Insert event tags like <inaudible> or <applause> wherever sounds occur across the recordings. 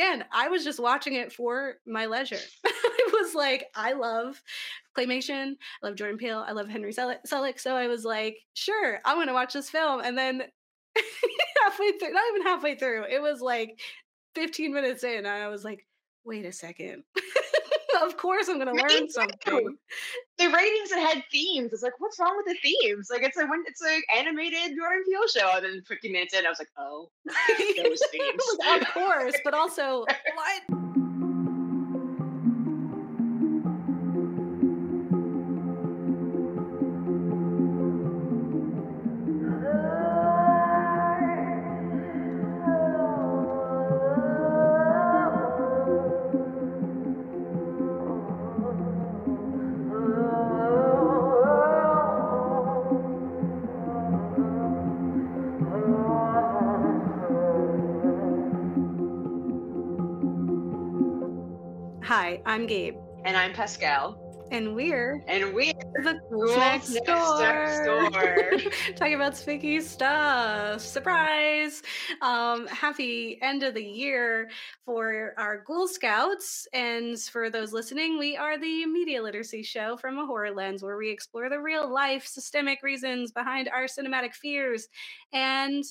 again, I was just watching it for my leisure. <laughs> it was like, I love claymation. I love Jordan Peele. I love Henry Selick. So I was like, sure, I'm going to watch this film. And then <laughs> halfway through, not even halfway through, it was like 15 minutes in. And I was like, wait a second. <laughs> <laughs> of course I'm gonna learn something. The ratings that had themes. It's like, what's wrong with the themes? Like it's a when it's an animated Jordan Peele show, and then 50 minutes in, I was like, oh, <laughs> those <laughs> themes. of course, but also what? I'm Gabe. And I'm Pascal. And we're and we're the Ghouls next, next door. door. <laughs> Talking about spooky stuff. Surprise! Um, happy end of the year for our Ghoul Scouts. And for those listening, we are the media literacy show from a horror lens where we explore the real life systemic reasons behind our cinematic fears and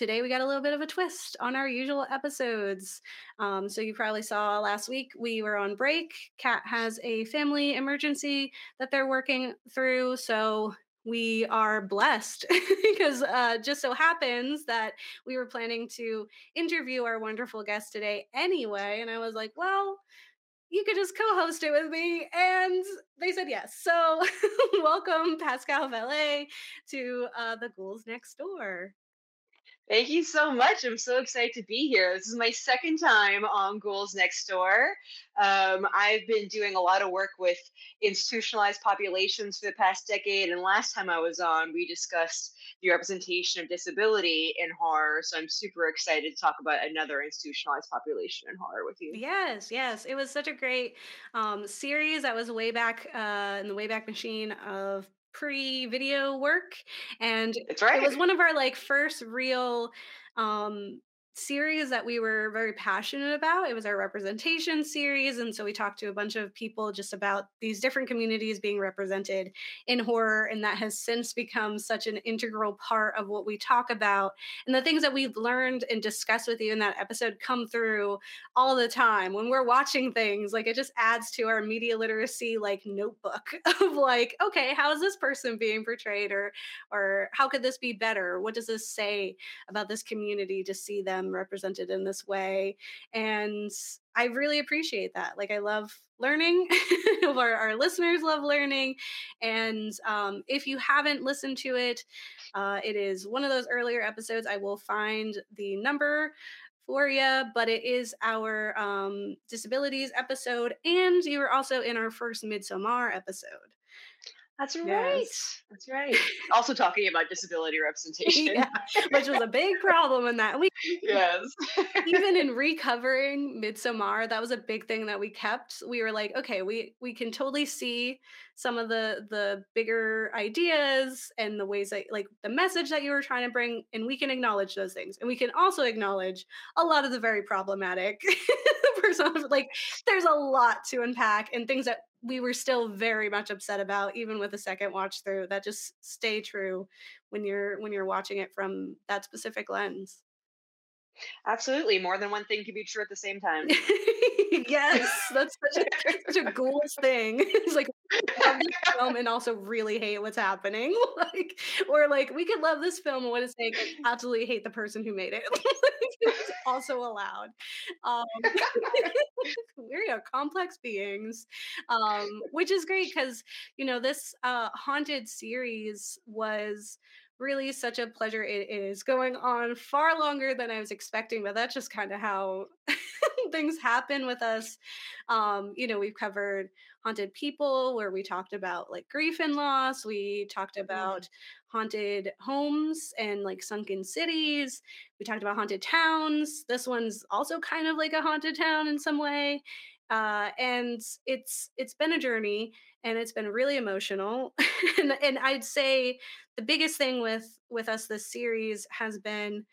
today we got a little bit of a twist on our usual episodes. Um, so you probably saw last week we were on break. Kat has a family emergency that they're working through. So we are blessed <laughs> because uh, just so happens that we were planning to interview our wonderful guest today anyway. And I was like, well, you could just co-host it with me and they said yes so <laughs> welcome pascal valet to uh, the ghouls next door Thank you so much. I'm so excited to be here. This is my second time on Ghouls Next Door. Um, I've been doing a lot of work with institutionalized populations for the past decade, and last time I was on, we discussed the representation of disability in horror. So I'm super excited to talk about another institutionalized population in horror with you. Yes, yes. It was such a great um, series that was way back uh, in the Wayback Machine of pre-video work and right. it was one of our like first real um series that we were very passionate about. It was our representation series. And so we talked to a bunch of people just about these different communities being represented in horror. And that has since become such an integral part of what we talk about. And the things that we've learned and discussed with you in that episode come through all the time when we're watching things. Like it just adds to our media literacy like notebook <laughs> of like, okay, how is this person being portrayed? Or or how could this be better? What does this say about this community to see them? Represented in this way. And I really appreciate that. Like, I love learning. <laughs> our, our listeners love learning. And um, if you haven't listened to it, uh, it is one of those earlier episodes. I will find the number for you, but it is our um, disabilities episode. And you were also in our first Midsommar episode. That's right. Yes. That's right. <laughs> Also talking about disability <laughs> representation, yeah, which was a big problem in that. We <laughs> yes. even in recovering Midsommar, that was a big thing that we kept. We were like, okay, we we can totally see some of the the bigger ideas and the ways that like the message that you were trying to bring, and we can acknowledge those things, and we can also acknowledge a lot of the very problematic <laughs> person. Like, there's a lot to unpack and things that we were still very much upset about even with the second watch through that just stay true when you're when you're watching it from that specific lens absolutely more than one thing can be true at the same time <laughs> yes <laughs> that's such a, such a ghouls thing. <laughs> It's like love this film and also really hate what's happening. <laughs> Like or like we could love this film and what it's saying and absolutely hate the person who made it. It's also allowed. Um we are complex beings. Um which is great because you know this uh haunted series was really such a pleasure it is going on far longer than i was expecting but that's just kind of how <laughs> things happen with us um you know we've covered haunted people where we talked about like grief and loss we talked mm-hmm. about mm-hmm. haunted homes and like sunken cities we talked about haunted towns this one's also kind of like a haunted town in some way uh, and it's it's been a journey and it's been really emotional <laughs> and, and i'd say the biggest thing with with us this series has been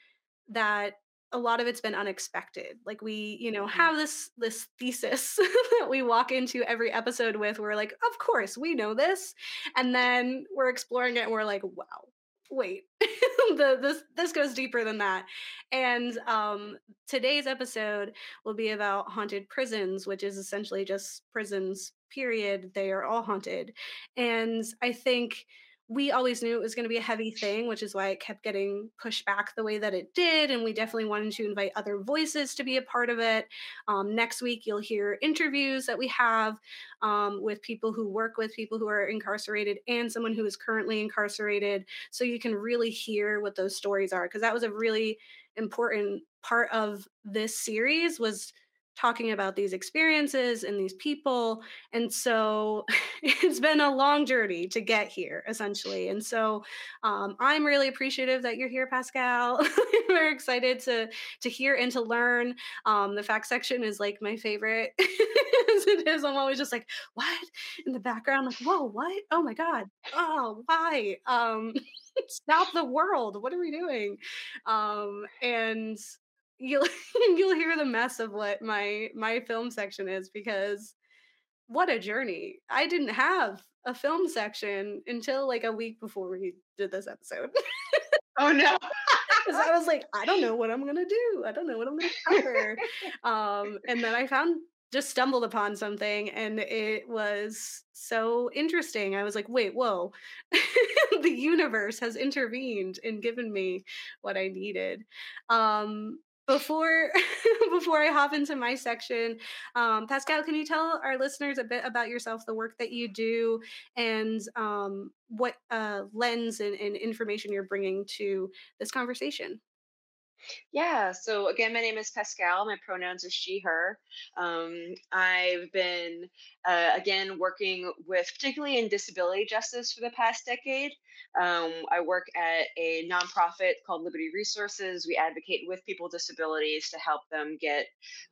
that a lot of it's been unexpected. Like we, you know, Mhm. have this this thesis <laughs> that we walk into every episode with. We're like, of course, we know this. And then we're exploring it and we're like, wow, wait. <laughs> the this this goes deeper than that. And um today's episode will be about haunted prisons, which is essentially just prisons, period. They are all haunted. And I think we always knew it was going to be a heavy thing, which is why it kept getting pushed back the way that it did. And we definitely wanted to invite other voices to be a part of it. Um, next week, you'll hear interviews that we have um, with people who work with people who are incarcerated and someone who is currently incarcerated. So you can really hear what those stories are. Because that was a really important part of this series was talking about these experiences and these people and so <laughs> it's been a long journey to get here essentially and so um, i'm really appreciative that you're here pascal. <laughs> We're excited to to hear and to learn. Um, the fact section is like my favorite. <laughs> It is i'm always just like what? In the background like whoa what? Oh my god. Oh why? Um stop the world. What are we doing? Um and you'll <laughs> you'll hear the mess of what my my film section is because what a journey. I didn't have a film section until like a week before we did this episode. Oh no. <laughs> Because I was like, I don't know what I'm gonna do. I don't know what I'm gonna cover. <laughs> um, and then I found just stumbled upon something and it was so interesting. I was like, wait, whoa. the universe has intervened and given me what I needed. Um, before <laughs> before I hop into my section, um, Pascal, can you tell our listeners a bit about yourself, the work that you do, and um, what uh, lens and, and information you're bringing to this conversation? Yeah. So again, my name is Pascal. My pronouns are she, her. Um, I've been, uh, again, working with particularly in disability justice for the past decade. Um, I work at a nonprofit called Liberty Resources. We advocate with people with disabilities to help them get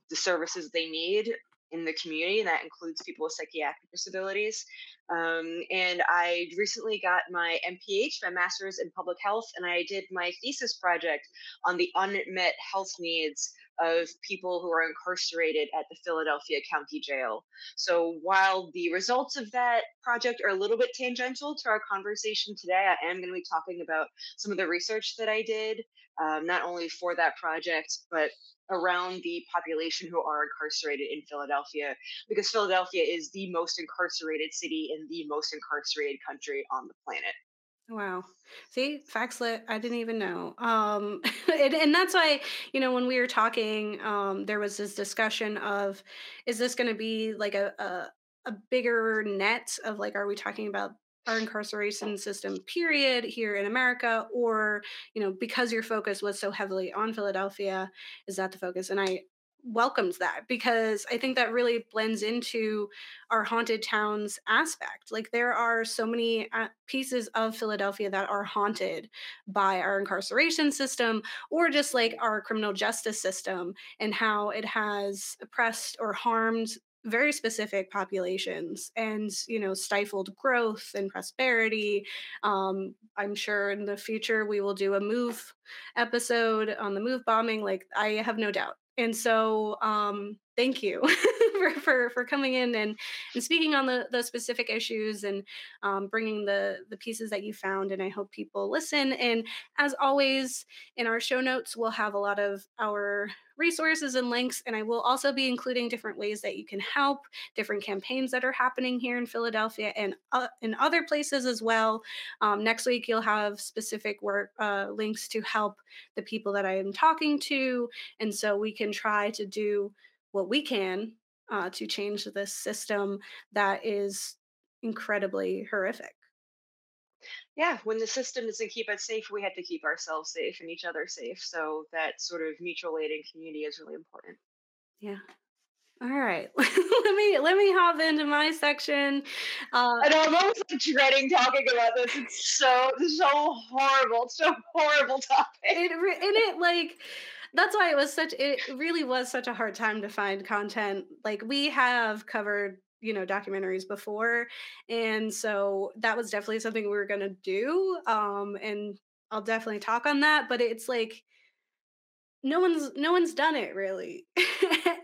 the services they need in the community, and that includes people with psychiatric disabilities. Um, and I recently got my MPH, my master's in public health, and I did my thesis project on the unmet health needs of people who are incarcerated at the Philadelphia County Jail. So while the results of that project are a little bit tangential to our conversation today, I am going to be talking about some of the research that I did, um, not only for that project, but around the population who are incarcerated in Philadelphia, because Philadelphia is the most incarcerated city in the most incarcerated country on the planet. Wow. See, Faxlet, I didn't even know. Um, <laughs> and, and that's why, you know, when we were talking, um, there was this discussion of, is this going to be like a, a, a bigger net of like, are we talking about our incarceration system period here in America, or, you know, because your focus was so heavily on Philadelphia, is that the focus? And I welcomed that because I think that really blends into our haunted towns aspect. Like there are so many uh, pieces of Philadelphia that are haunted by our incarceration system or just like our criminal justice system and how it has oppressed or harmed very specific populations and you know stifled growth and prosperity um i'm sure in the future we will do a move episode on the move bombing like i have no doubt. And so um thank you <laughs> <laughs> for, for for coming in and and speaking on the the specific issues and um, bringing the the pieces that you found and i hope people listen. And as always in our show notes we'll have a lot of our resources and links and i will also be including different ways that you can help different campaigns that are happening here in philadelphia and uh, in other places as well. Um, next week you'll have specific work uh, links to help the people that i am talking to and so we can try to do what we can uh, to change this system that is incredibly horrific. Yeah, when the system doesn't keep us safe, we have to keep ourselves safe and each other safe. So that sort of mutual aid and community is really important. Yeah. All right. <laughs> let me let me hop into my section. Uh, I know I'm almost like dreading talking about this. It's so so horrible. It's so horrible <laughs> topic. It and it like that's why it was such it really was such a hard time to find content. Like we have covered you know documentaries before and so that was definitely something we were going to do um and i'll definitely talk on that but it's like no one's no one's done it really. <laughs>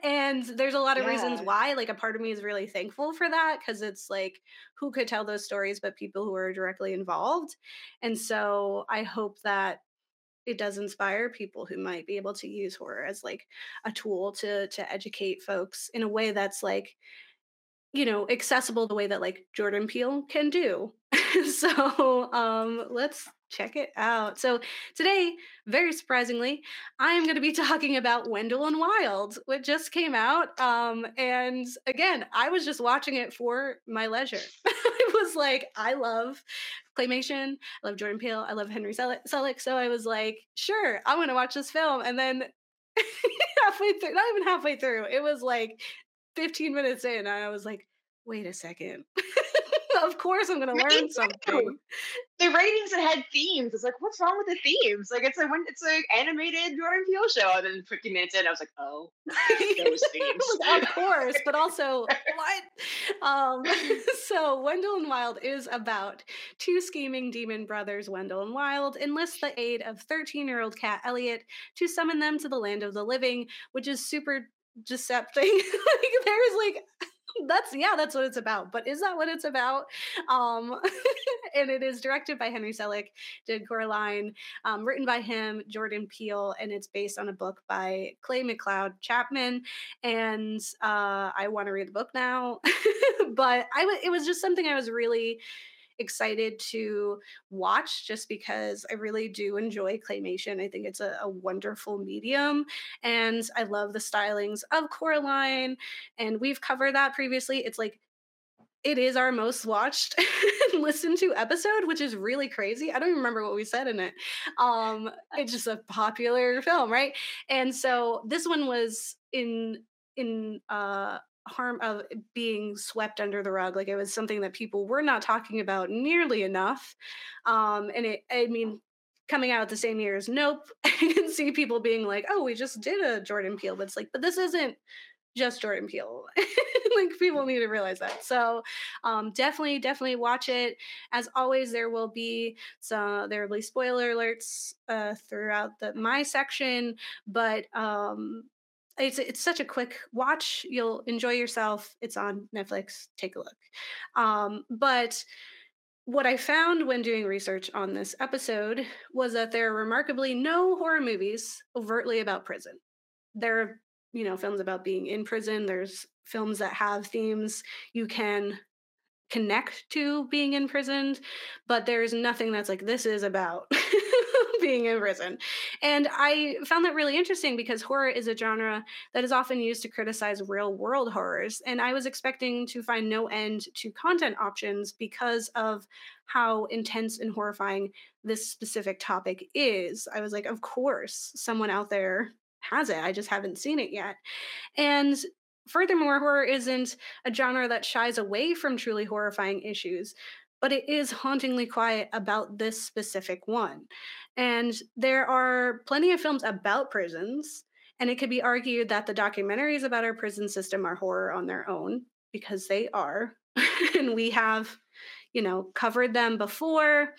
And there's a lot of reasons why like a part of me is really thankful for that because it's like who could tell those stories but people who are directly involved? And so i hope that it does inspire people who might be able to use horror as like a tool to to educate folks in a way that's like you know, accessible the way that like Jordan Peele can do. <laughs> so um let's check it out. So today, very surprisingly, I am going to be <laughs> talking about Wendell and Wild, which just came out. Um, and again, I was just watching it for my leisure. <laughs> I was like, I love claymation. I love Jordan Peele. I love Henry Selick. So I was like, sure, I'm going to watch this film. And then <laughs> halfway through, not even halfway through, it was like 15 minutes in, and I was like, wait a second. <laughs> <laughs> of course, I'm going to learn something. <laughs> The ratings that had themes. It's like, what's wrong with the themes? Like, it's a when it's an animated Jordan Peele show, and then 50 minutes in, I was like, oh, <laughs> those themes. Of course, but also what? Um, so Wendell and Wild is about two scheming demon brothers, Wendell and Wild, enlist the aid of 13-year-old Kat Elliot to summon them to the land of the living, which is super decepting. like there's like that's yeah, that's what it's about. But is that what it's about? Um, <laughs> and it is directed by Henry Selick, did Coraline, um, written by him, Jordan Peele, and it's based on a book by Clay McLeod Chapman. And uh, I want to read the book now, <laughs> but I w- it was just something I was really excited to watch just because I really do enjoy claymation. I think it's a, a, wonderful medium and I love the stylings of Coraline. And we've covered that previously. It's like it is our most watched <laughs> and listened to episode, which is really crazy. I don't even remember what we said in it. Um, it's just a popular film, right? And so this one was in in uh harm of being swept under the rug like it was something that people were not talking about nearly enough. Um and it i mean coming out the same year as nope <laughs> i can see people being like oh we just did a jordan peele but it's like but this isn't just jordan peele. <laughs> Like people need to realize that. So um definitely definitely watch it. As always there will be some there will be spoiler alerts uh throughout the my section but um it's it's such a quick watch. You'll enjoy yourself. It's on Netflix. Take a look. Um, but what I found when doing research on this episode was that there are remarkably no horror movies overtly about prison. There are, you know, films about being in prison. There's films that have themes you can connect to being imprisoned, but there's nothing that's like this is about <laughs> being in prison. And I found that really interesting because horror is a genre that is often used to criticize real world horrors. And I was expecting to find no end to content options because of how intense and horrifying this specific topic is. I was like, of course, someone out there has it. I just haven't seen it yet. And Furthermore, horror isn't a genre that shies away from truly horrifying issues, but it is hauntingly quiet about this specific one. And there are plenty of films about prisons, and it could be argued that the documentaries about our prison system are horror on their own because they are. <laughs> and we have, you know, covered them before.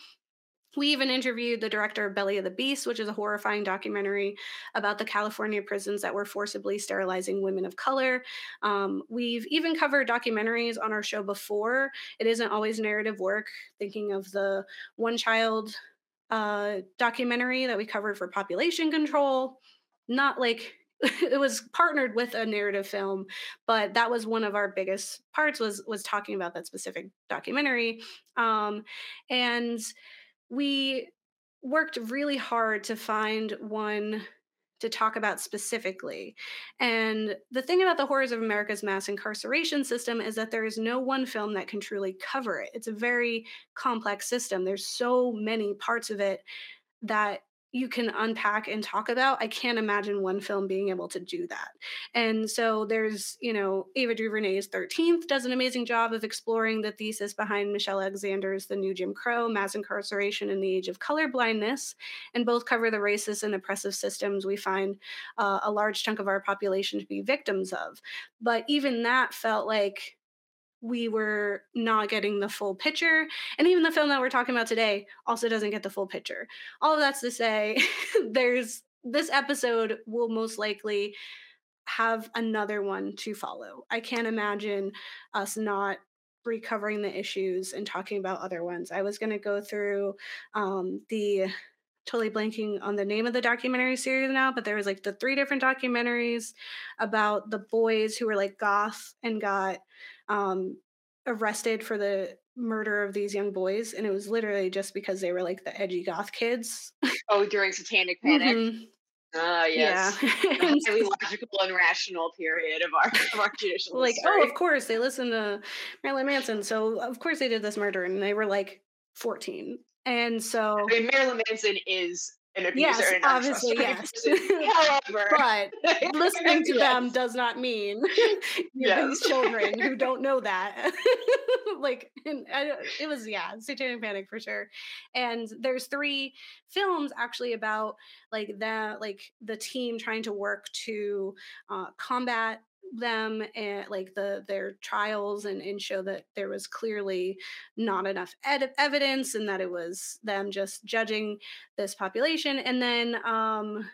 We even interviewed the director of Belly of the Beast, which is a horrifying documentary about the California prisons that were forcibly sterilizing women of color. Um, we've even covered documentaries on our show before. It isn't always narrative work, thinking of the One Child uh, documentary that we covered for population control. Not like <laughs> it was partnered with a narrative film but that was one of our biggest parts was was talking about that specific documentary um and we worked really hard to find one to talk about specifically. And the thing about the horrors of America's mass incarceration system is that there is no one film that can truly cover it. It's a very complex system. There's so many parts of it that you can unpack and talk about. I can't imagine one film being able to do that. And so there's, you know, Ava DuVernay's 13th does an amazing job of exploring the thesis behind Michelle Alexander's The New Jim Crow, Mass Incarceration in the Age of Colorblindness, and both cover the racist and oppressive systems we find uh, a large chunk of our population to be victims of. But even that felt like we were not getting the full picture. And even the film that we're talking about today also doesn't get the full picture. All of that's to say, <laughs> there's this episode will most likely have another one to follow. I can't imagine us not recovering the issues and talking about other ones. I was going to go through um, the totally blanking on the name of the documentary series now, but there was like the three different documentaries about the boys who were like goth and got um, arrested for the murder of these young boys and it was literally just because they were like the edgy goth kids oh during satanic panic mm-hmm. Ah, uh, yes. <laughs> Yeah. highly logical and rational period of our of our judicial like, history. oh, of course they listened to Marilyn Manson, so of course they did this murder, and they were like fourteen, and so I mean, Marilyn Manson is an abuser yes, and obviously yes <laughs> however but <laughs> listening to yes. them does not mean <laughs> yes. these children who don't know that like I, it was yeah satanic panic for sure and there's three films actually about like that like the team trying to work to uh, combat them and like the their trials and, and show that there was clearly not enough ed- evidence and that it was them just judging this population and then um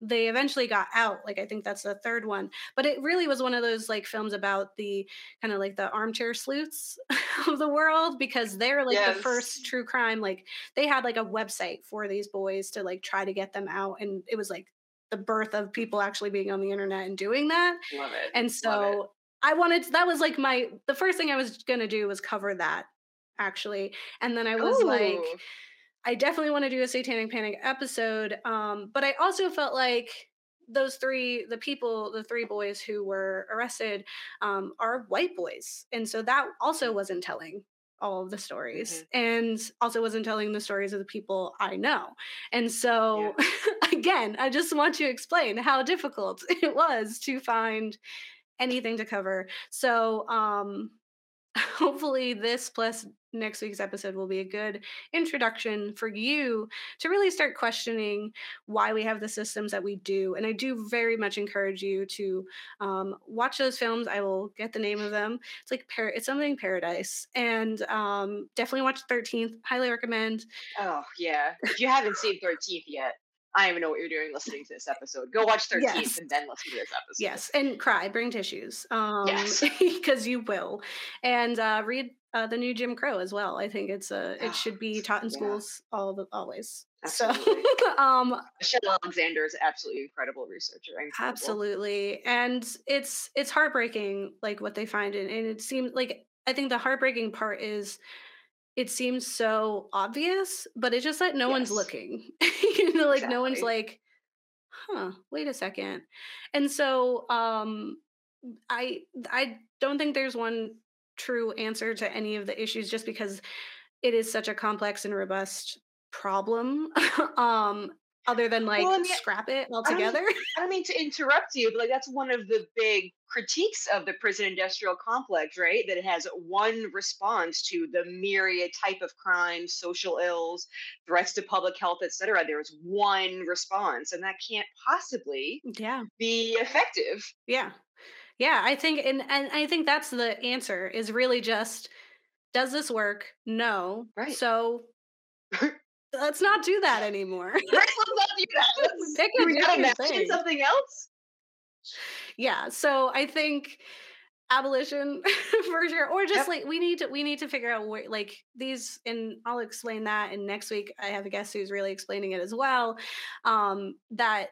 they eventually got out like i think that's the third one but it really was one of those like films about the kind of like the armchair sleuths <laughs> of the world because they're like yes. the first true crime like they had like a website for these boys to like try to get them out and it was like the birth of people actually being on the internet and doing that. Love it. And so it. I wanted that was like my the first thing I was gonna do was cover that actually. And then I was Ooh. like, I definitely want to do a satanic panic episode. Um, but I also felt like those three the people the three boys who were arrested um, are white boys and so that also wasn't telling all of the stories mm-hmm. and also wasn't telling the stories of the people I know. And so, yeah. <laughs> again, I just want to explain how difficult <laughs> it was to find anything to cover. So, um, <laughs> hopefully this plus next week's episode will be a good introduction for you to really start questioning why we have the systems that we do. And i do very much encourage you to um, watch those films. I will get the name of them. It's like par- it's something paradise. And um, definitely watch 13th highly recommend. Oh yeah. If you haven't seen 13th yet I don't even know what you're doing listening to this episode. Go watch 13th yes. and then listen to this episode. Yes, and cry, bring tissues. Um, yes. <laughs> because you will. And uh, read uh, the new Jim Crow as well. I think it's a it should be taught in schools yeah. all the always. Absolutely. So, <laughs> um, Michelle Alexander is absolutely incredible researcher. Incredible. Absolutely, and it's it's heartbreaking, like what they find, and, and it seems like I think the heartbreaking part is it seems so obvious, but it's just that no yes. one's looking. <laughs> you know, like exactly. no one's like, huh, wait a second. And so um I I don't think there's one true answer to any of the issues just because it is such a complex and robust problem. <laughs> um other than like well, mean, scrap it altogether. I don't, <laughs> I don't mean to interrupt you, but like that's one of the big critiques of the prison industrial complex, right? That it has one response to the myriad type of crimes, social ills, threats to public health, etc. There is one response, and that can't possibly yeah be effective. Yeah, yeah. I think, and and I think that's the answer. Is really just does this work? No. Right. So <laughs> let's not do that anymore. <laughs> Right, let's not do that. <laughs> Let's, Pick a we gotta imagine something else. Yeah, so I think abolition <laughs> for sure or just yep. like we need to we need to figure out where like these and i'll explain that and next week i have a guest who's really explaining it as well um that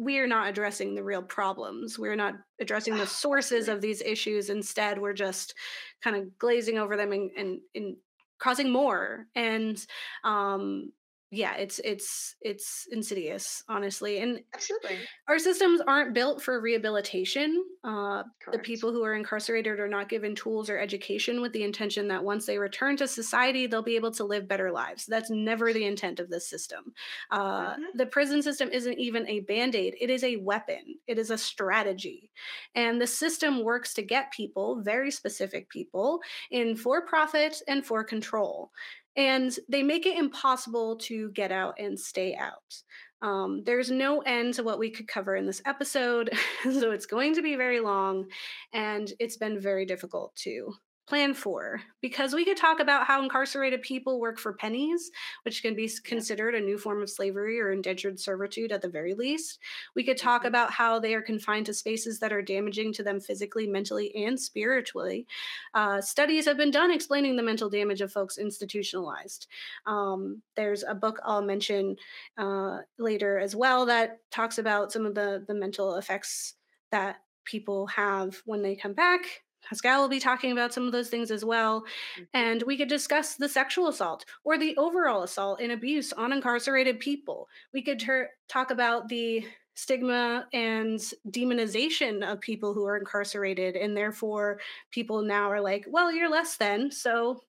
we are not addressing the real problems we're not addressing the sources of these issues instead we're just kind of glazing over them and, and, and causing more and um yeah it's it's it's insidious honestly and absolutely. our systems aren't built for rehabilitation uh, the people who are incarcerated are not given tools or education with the intention that once they return to society they'll be able to live better lives. That's never the intent of this system. Uh, mm-hmm. the prison system isn't even a band-aid it is a weapon it is a strategy and the system works to get people very specific people in for profit and for control and they make it impossible to get out and stay out. Um, there's no end to what we could cover in this episode, <laughs> so it's going to be very long, and it's been very difficult to plan for because we could talk about how incarcerated people work for pennies which can be considered a new form of slavery or indentured servitude at the very least. We could talk mm-hmm. about how they are confined to spaces that are damaging to them physically mentally and spiritually. Uh, studies have been done explaining the mental damage of folks institutionalized. Um, there's a book i'll mention uh, later as well that talks about some of the the mental effects that people have when they come back Pascal will be talking about some of those things as well. Mm-hmm. And we could discuss the sexual assault or the overall assault and abuse on incarcerated people. We could ter- talk about the stigma and demonization of people who are incarcerated. And therefore, people now are like, well, you're less than. So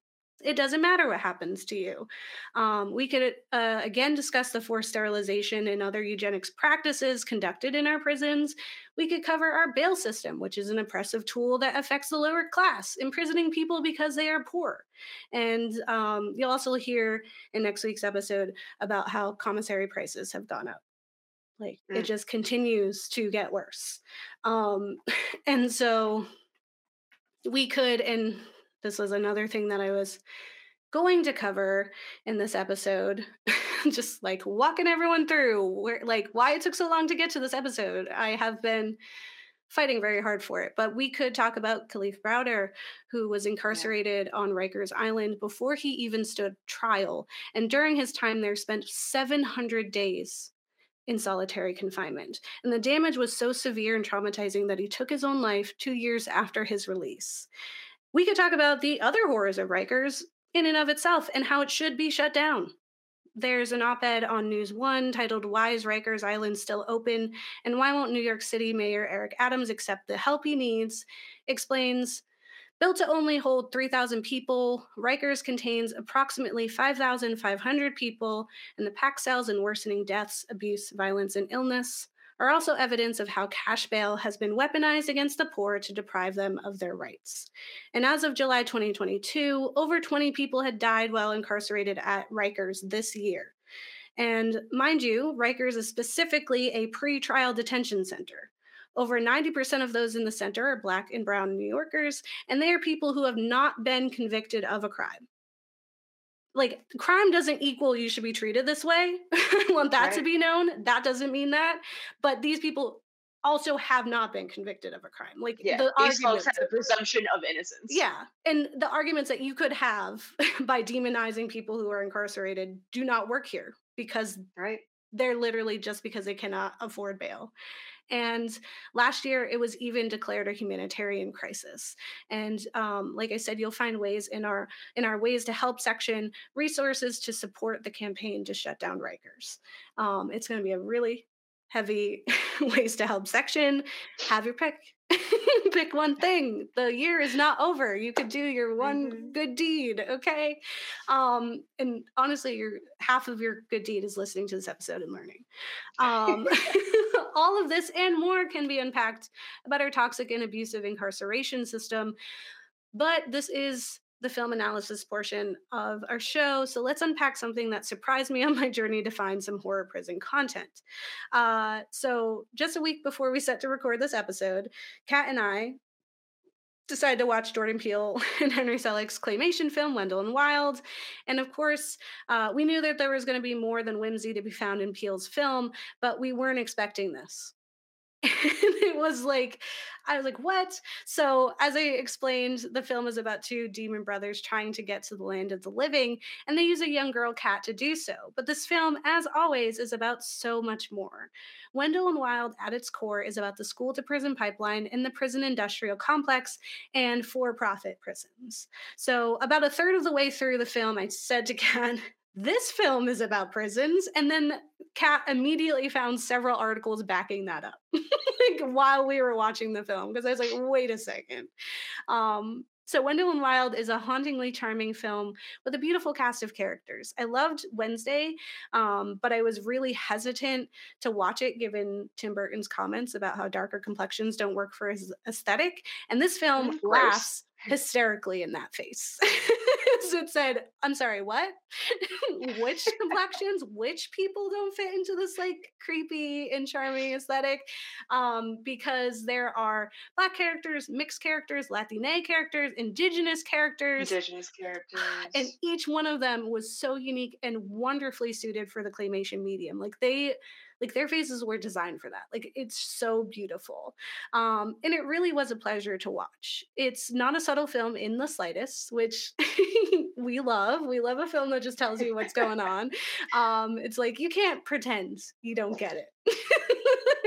it doesn't matter what happens to you. Um, we could uh, again discuss the forced sterilization and other eugenics practices conducted in our prisons. We could cover our bail system, which is an oppressive tool that affects the lower class, imprisoning people because they are poor. And um, you'll also hear in next week's episode about how commissary prices have gone up. Like mm. it just continues to get worse. Um, <laughs> and so we could, and this was another thing that I was going to cover in this episode <laughs> just like walking everyone through where like why it took so long to get to this episode i have been fighting very hard for it but we could talk about Kalief browder who was incarcerated yeah. on rikers island before he even stood trial and during his time there spent 700 days in solitary confinement and the damage was so severe and traumatizing that he took his own life two years after his release we could talk about the other horrors of Rikers in and of itself and how it should be shut down. There's an op ed on News One titled Why is Rikers Island Still Open? and Why Won't New York City Mayor Eric Adams Accept the Help He Needs? explains Built to only hold 3,000 people, Rikers contains approximately 5,500 people, and the packed cells and worsening deaths, abuse, violence, and illness are also evidence of how cash bail has been weaponized against the poor to deprive them of their rights. And as of July 2022, over 20 people had died while incarcerated at Rikers this year. And mind you, Rikers is specifically a pre trial detention center. Over 90% of those in the center are Black and Brown New Yorkers, and they are people who have not been convicted of a crime like crime doesn't equal you should be treated this way. I <laughs> want that right. to be known. That doesn't mean that. But these people also have not been convicted of a crime. Like yeah, the these folks have the presumption of innocence. Yeah, and the arguments that you could have <laughs> by demonizing people who are incarcerated do not work here because right they're literally just because they cannot afford bail. And last year, it was even declared a humanitarian crisis. And um, like I said, you'll find ways in our in our ways to help section resources to support the campaign to shut down Rikers. Um, it's going to be a really heavy <laughs> ways to help section. Have your pick. <laughs> pick one <laughs> thing. The year is not over. You could do your one mm-hmm. good deed, okay? Um, and honestly, your half of your good deed is listening to this episode and learning. Um, all of this and more can be unpacked about our toxic and abusive incarceration system. But this is the film analysis portion of our show. So let's unpack something that surprised me on my journey to find some horror prison content. Uh, so just a week before we set to record this episode, Kat and I decided to watch Jordan Peele <laughs> and Henry Selick's claymation film, Wendell and Wild. And of course, uh, we knew that there was going to be more than whimsy to be found in Peele's film, but we weren't expecting this. <laughs> it was like I was like, what? So, as I explained, the film is about two demon brothers trying to get to the land of the living, and they use a young girl Kat to do so. But this film, as always, is about so much more. Wendell and Wild, at its core, is about the school to prison pipeline in the prison industrial complex and for profit prisons. So, about a third of the way through the film, I said to Kat, this film is about prisons. And then Kat immediately found several articles backing that up <laughs> like while we were watching the film. Because I was like, wait a second. Um, so, Wendell and Wild is a hauntingly charming film with a beautiful cast of characters. I loved Wednesday, um, but I was really hesitant to watch it given Tim Burton's comments about how darker complexions don't work for his aesthetic. And this film laughs hysterically in that face. <laughs> so it said, I'm sorry, what? <laughs> which <laughs> complexions, which people don't fit into this like creepy and charming aesthetic? Um, because there are black characters, mixed characters, Latina characters, indigenous characters. Indigenous characters. And each one of them was so unique and wonderfully suited for the claymation medium. Like they like their faces were designed for that like it's so beautiful um and it really was a pleasure to watch. It's not a subtle film in the slightest which <laughs> we love we love a film that just tells you what's going <laughs> on um it's like you can't pretend you don't get it <laughs>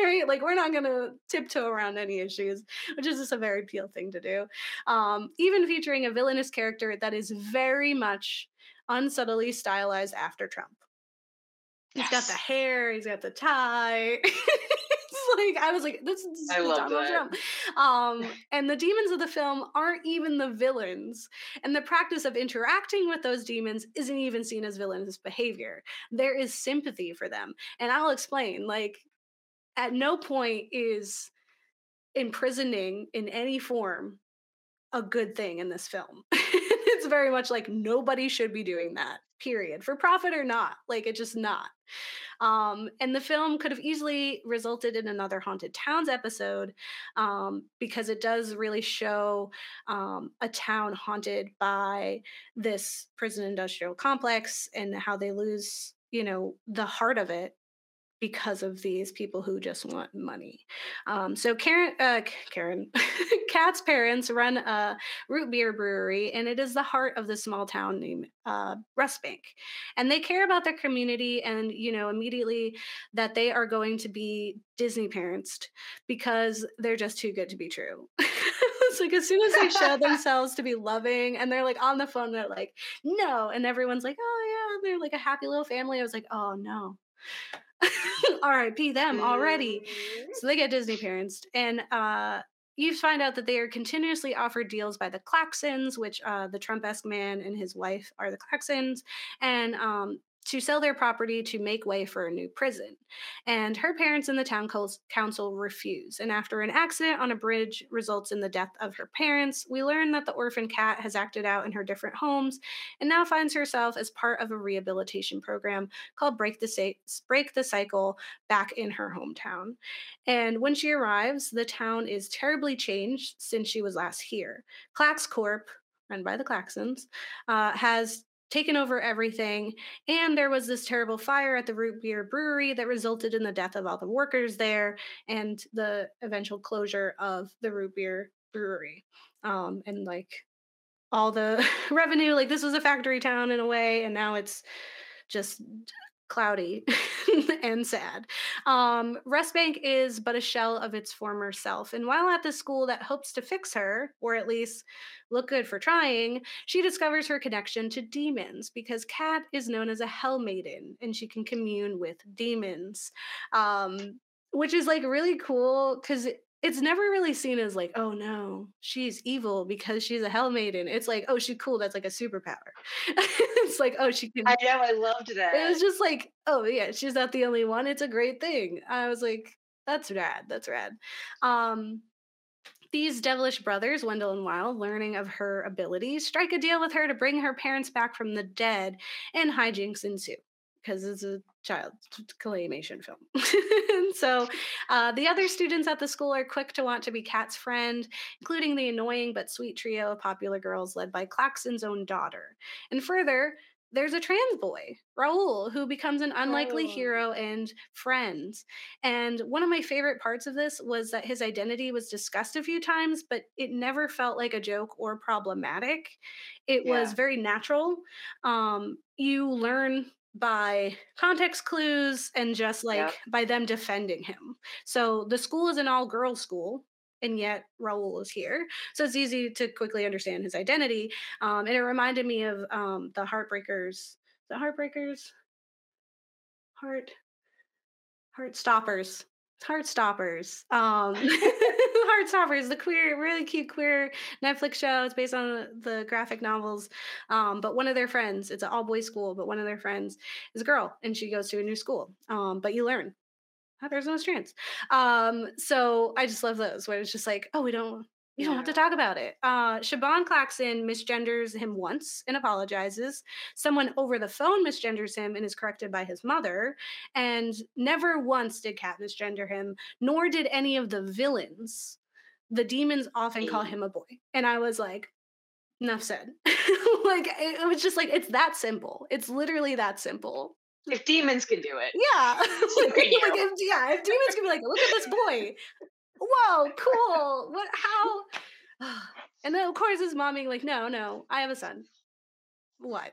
right? Like we're not gonna tiptoe around any issues which is just a very Peele thing to do um even featuring a villainous character that is very much unsubtly stylized after trump He's yes. got the hair, he's got the tie. <laughs> It's like I was like, this is I Donald that. Trump. Um, <laughs> and the demons of the film aren't even the villains. And the practice of interacting with those demons isn't even seen as villainous behavior. There is sympathy for them. And I'll explain, like, at no point is imprisoning in any form a good thing in this film. <laughs> it's very much like nobody should be doing that period for profit or not like it's just not. Um, and the film could have easily resulted in another haunted towns episode um, because it does really show um, a town haunted by this prison industrial complex and how they lose you know the heart of it because of these people who just want money. Um, so Karen, uh, Karen, <laughs> Kat's parents run a root beer brewery, and it is the heart of the small town named uh, Rust Bank. And they care about their community, and you know immediately that they are going to be Disney parents because they're just too good to be true. <laughs> it's like as soon as they show <laughs> themselves to be loving, and they're like on the phone, they're like, "No," and everyone's like, "Oh yeah," they're like a happy little family. I was like, "Oh no." <laughs> RIP them already. Mm-hmm. So they get Disney parents. And uh, you find out that they are continuously offered deals by the Klaxons, which uh, the Trump esque man and his wife are the Klaxons. And um, to sell their property to make way for a new prison. And her parents and the town council refuse. And after an accident on a bridge results in the death of her parents, we learn that the orphan Kat has acted out in her different homes and now finds herself as part of a rehabilitation program called Break the, Sa- Break the Cycle back in her hometown. And when she arrives, the town is terribly changed since she was last here. Klax Corp, run by the Klaxons, uh, has taken over everything. And there was this terrible fire at the root beer brewery that resulted in the death of all the workers there and the eventual closure of the root beer brewery. Um, and like all the <laughs> revenue, like this was a factory town in a way, and now it's just cloudy <laughs> and sad. Um, Rust Bank is but a shell of its former self. And while at the school that hopes to fix her, or at least look good for trying, she discovers her connection to demons because Kat is known as a hell maiden and she can commune with demons. Um, which is like really cool because it's never really seen as like, oh no, she's evil because she's a hell maiden. It's like, oh, she's cool. That's like a superpower. <laughs> it's like, oh, she can. I know. I loved that. It was just like, oh yeah, she's not the only one. It's a great thing. I was like, that's rad. That's rad. Um, these devilish brothers, Wendell and Wild, learning of her abilities, strike a deal with her to bring her parents back from the dead, and hijinks ensue because it's a child claymation film. <laughs> so uh, the other students at the school are quick to want to be Kat's friend, including the annoying but sweet trio of popular girls led by Klaxon's own daughter. And further, there's a trans boy, Raul, who becomes an unlikely oh. hero and friend. And one of my favorite parts of this was that his identity was discussed a few times, but it never felt like a joke or problematic. It yeah. was very natural. Um, you learn by context clues and just like yeah. by them defending him. So the school is an all girls school, and yet Raul is here. So it's easy to quickly understand his identity. Um, and it reminded me of um, the Heartbreakers. The Heartbreakers? Heart. Heart Stoppers. Heart Stoppers. Um, <laughs> Heartstoppers, the queer, really cute queer Netflix show. It's based on the graphic novels. Um, but one of their friends, it's an all boys school, but one of their friends is a girl and she goes to a new school. Um, but you learn how there's no trans. Um, so I just love those where it's just like, oh, we don't You don't have to talk about it. Uh, Siobhan Klaxon misgenders him once and apologizes. Someone over the phone misgenders him and is corrected by his mother. And never once did Kat misgender him, nor did any of the villains. The demons often call him a boy. And I was like, enough said. <laughs> like, it, was just like, it's that simple. It's literally that simple. If demons can do it, Yeah. <laughs> like, if, yeah, if demons can be like, look at this boy. Whoa, <laughs> cool. What how <sighs> and then of course his mom being like, no, no, I have a son. What?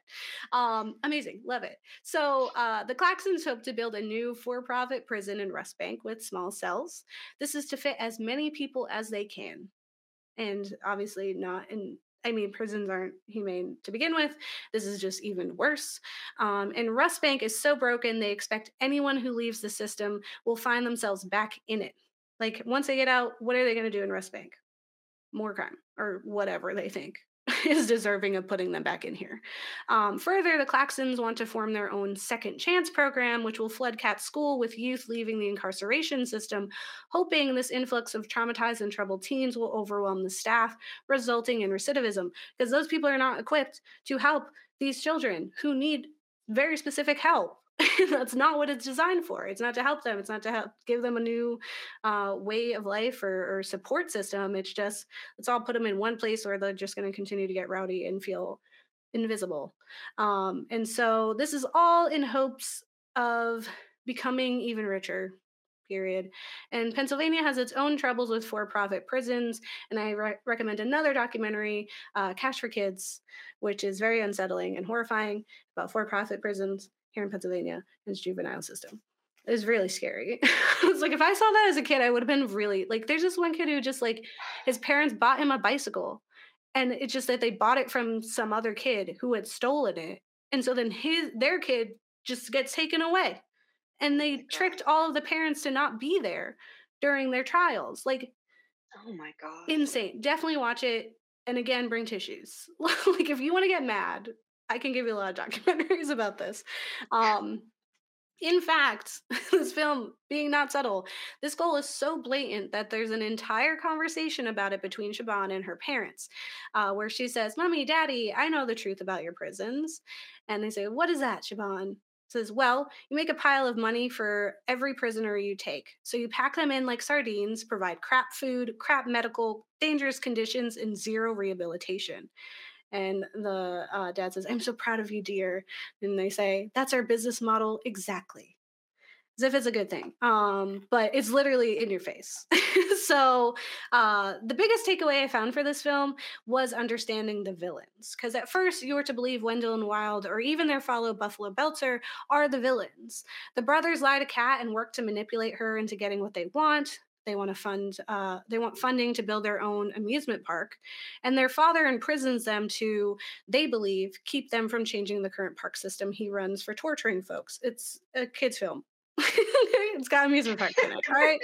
Um, amazing, love it. So uh the Klaxons hope to build a new for-profit prison in Rust Bank with small cells. This is to fit as many people as they can. And obviously not in I mean, prisons aren't humane to begin with. This is just even worse. Um, and Rust Bank is so broken, they expect anyone who leaves the system will find themselves back in it. Like, once they get out, what are they going to do in Rust Bank? More crime or whatever they think <laughs> is deserving of putting them back in here. Um, further, the Klaxons want to form their own second chance program, which will flood Cat School with youth leaving the incarceration system, hoping this influx of traumatized and troubled teens will overwhelm the staff, resulting in recidivism, because those people are not equipped to help these children who need very specific help. <laughs> That's not what it's designed for. It's not to help them. It's not to help give them a new uh, way of life or, or support system. It's just let's all put them in one place, or they're just going to continue to get rowdy and feel invisible. Um, and so this is all in hopes of becoming even richer. Period. And Pennsylvania has its own troubles with for profit prisons. And I re- recommend another documentary, uh, Cash for Kids, which is very unsettling and horrifying about for profit prisons here in Pennsylvania its juvenile system. It was really scary. <laughs> it's like if I saw that as a kid, I would have been really like. There's this one kid who just like his parents bought him a bicycle, and it's just that they bought it from some other kid who had stolen it, and so then his their kid just gets taken away, and Oh they my tricked all of the parents to not be there during their trials. Like Oh my god. insane. Definitely watch it, and again, bring tissues. <laughs> like if you want to get mad, I can give you a lot of documentaries <laughs> about this. Um, in fact, <laughs> this film being not subtle, this goal is so blatant that there's an entire conversation about it between Siobhan and her parents, uh, where she says, Mommy, Daddy, I know the truth about your prisons. And they say, What is that, Siobhan? Says, Well, you make a pile of money for every prisoner you take. So you pack them in like sardines, provide crap food, crap medical, dangerous conditions, and zero rehabilitation. And the uh, dad says, I'm so proud of you, dear. And they say, That's our business model exactly. As if it's a good thing. Um, but it's literally in your face. <laughs> so uh, the biggest takeaway I found for this film was understanding the villains. Because at first you were to believe Wendell and Wild or even their follow Buffalo Belzer are the villains. The brothers lie to Kat and work to manipulate her into getting what they want. They want to fund. Uh, they want funding to build their own amusement park, and their father imprisons them to, they believe, keep them from changing the current park system he runs for torturing folks. It's a kids' film. It's got amusement park in it, all <laughs> right.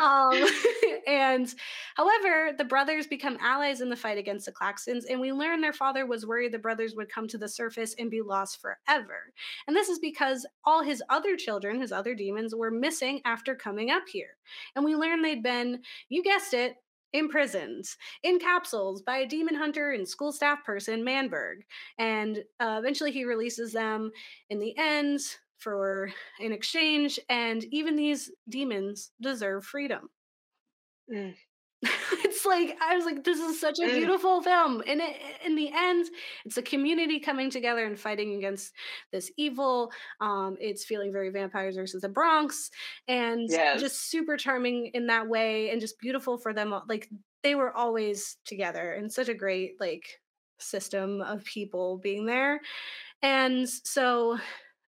Um, <laughs> and however, the brothers become allies in the fight against the Klaxons, and we learn their father was worried the brothers would come to the surface and be lost forever. And this is because all his other children, his other demons, were missing after coming up here. And we learn they'd been, you guessed it, imprisoned in capsules by a demon hunter and school staff person, Manberg. And uh, eventually he releases them in the end for in exchange. And even these demons deserve freedom. Mm. <laughs> it's like I was like, this is such a Mm. beautiful film, and it, in the end, it's a community coming together and fighting against this evil. Um, it's feeling very vampires versus the Bronx, and Yes. just super charming in that way, and just beautiful for them. all- Like they were always together, and such a great like system of people being there, and so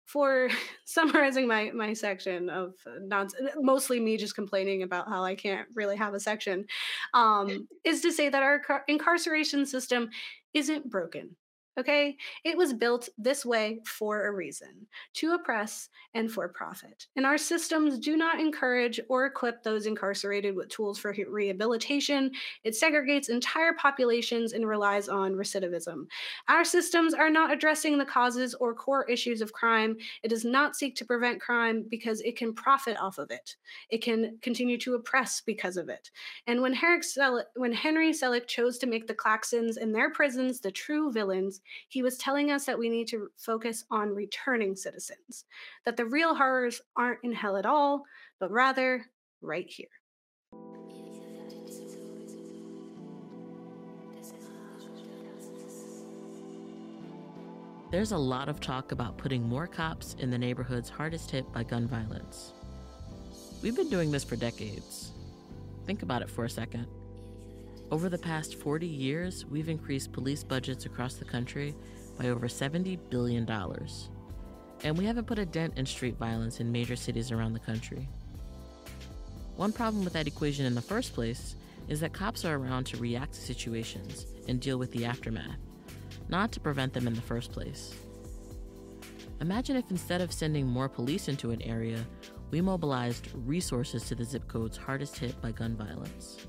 for <laughs> summarizing my my section of nonsense, mostly me just complaining about how I can't really have a section, um, is to say that our car- incarceration system isn't broken. Okay? It was built this way for a reason to oppress and for profit. And our systems do not encourage or equip those incarcerated with tools for rehabilitation. It segregates entire populations and relies on recidivism. Our systems are not addressing the causes or core issues of crime. It does not seek to prevent crime because it can profit off of it. It can continue to oppress because of it. And when, when Henry Selick chose to make the Klaxons and their prisons the true villains, he was telling us that we need to focus on returning citizens, that the real horrors aren't in hell at all, but rather right here. There's a lot of talk about putting more cops in the neighborhoods hardest hit by gun violence. We've been doing this for decades. Think about it for a second. Over the past 40 years, we've increased police budgets across the country by over $70 billion. And we haven't put a dent in street violence in major cities around the country. One problem with that equation in the first place is that cops are around to react to situations and deal with the aftermath, not to prevent them in the first place. Imagine if instead of sending more police into an area, we mobilized resources to the zip codes hardest hit by gun violence.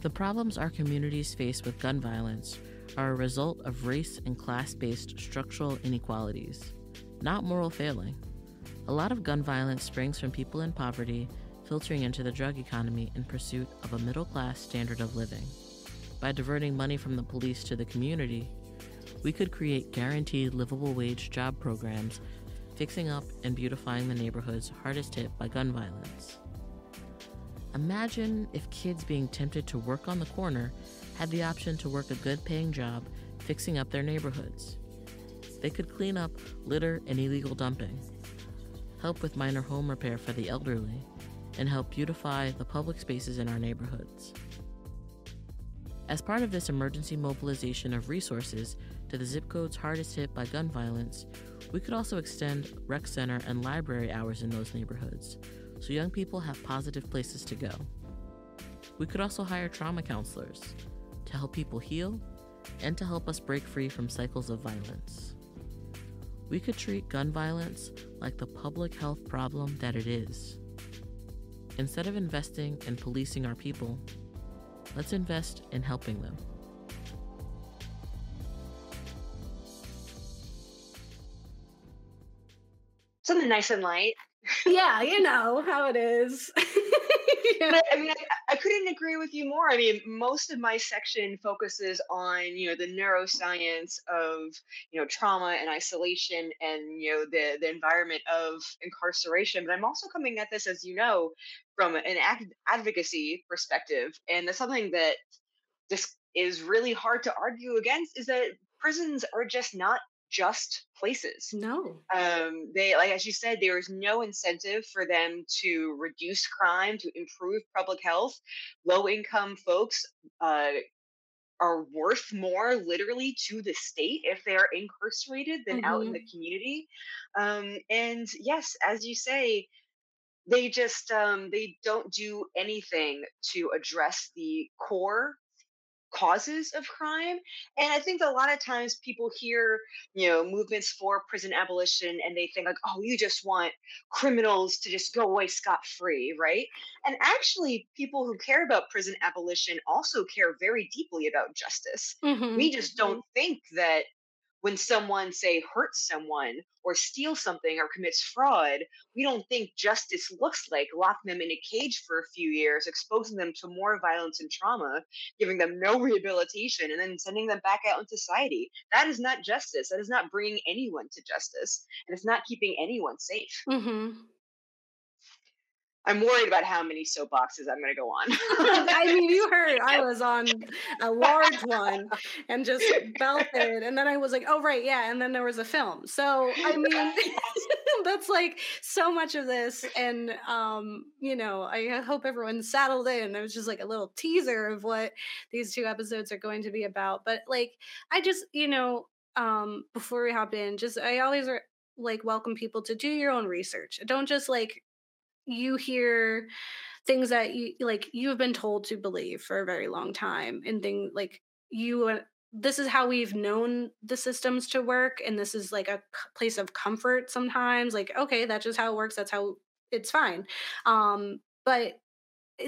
The problems our communities face with gun violence are a result of race and class based structural inequalities, not moral failing. A lot of gun violence springs from people in poverty filtering into the drug economy in pursuit of a middle class standard of living. By diverting money from the police to the community, we could create guaranteed livable wage job programs fixing up and beautifying the neighborhoods hardest hit by gun violence. Imagine if kids being tempted to work on the corner had the option to work a good paying job fixing up their neighborhoods. They could clean up litter and illegal dumping, help with minor home repair for the elderly, and help beautify the public spaces in our neighborhoods. As part of this emergency mobilization of resources to the zip codes hardest hit by gun violence, we could also extend rec center and library hours in those neighborhoods so young people have positive places to go. We could also hire trauma counselors to help people heal and to help us break free from cycles of violence. We could treat gun violence like the public health problem that it is. Instead of investing in policing our people, let's invest in helping them. Something nice and light yeah, you know how it is. <laughs> yeah. I mean, I, I, couldn't agree with you more. I mean, most of my section focuses on you know the neuroscience of you know trauma and isolation and you know the the environment of incarceration. But I'm also coming at this, as you know, from an ad- advocacy perspective, and that's something that this is really hard to argue against. Is that prisons are just not just places. No. Um, they, like as you said, there is no incentive for them to reduce crime, to improve public health. Low income folks uh, are worth more literally to the state if they are incarcerated than mm-hmm. out in the mm-hmm. community. Um, and yes, as you say, they just um, they don't do anything to address the core causes of crime and i think a lot of times people hear you know movements for prison abolition and they think like oh you just want criminals to just go away scot-free right and actually people who care about prison abolition also care very deeply about justice mm-hmm. we just mm-hmm. don't think that when someone say hurts someone or steals something or commits fraud we don't think justice looks like locking them in a cage for a few years exposing them to more violence and trauma giving them no <laughs> rehabilitation and then sending them back out in society. That is not justice. That is not bringing anyone to justice and it's not keeping anyone safe. Mm-hmm. I'm worried about how many soapboxes I'm going to go on. <laughs> I mean, you heard I <laughs> was on a large one and just belted. And then I was like, oh, right, yeah. And then there was a film. So, I mean, <laughs> that's like so much of this. And, um, you know, I hope everyone's saddled in. It was just like a little teaser of what these two episodes are going to be about. But, like, I just, you know, um, before we hop in, just I always like welcome people to do your own research. Don't just like you hear things that you like you've been told to believe for a very long time and things like you this is how we've known the systems to work and this is like a place of comfort sometimes like okay that's just how it works that's how it's fine. Um but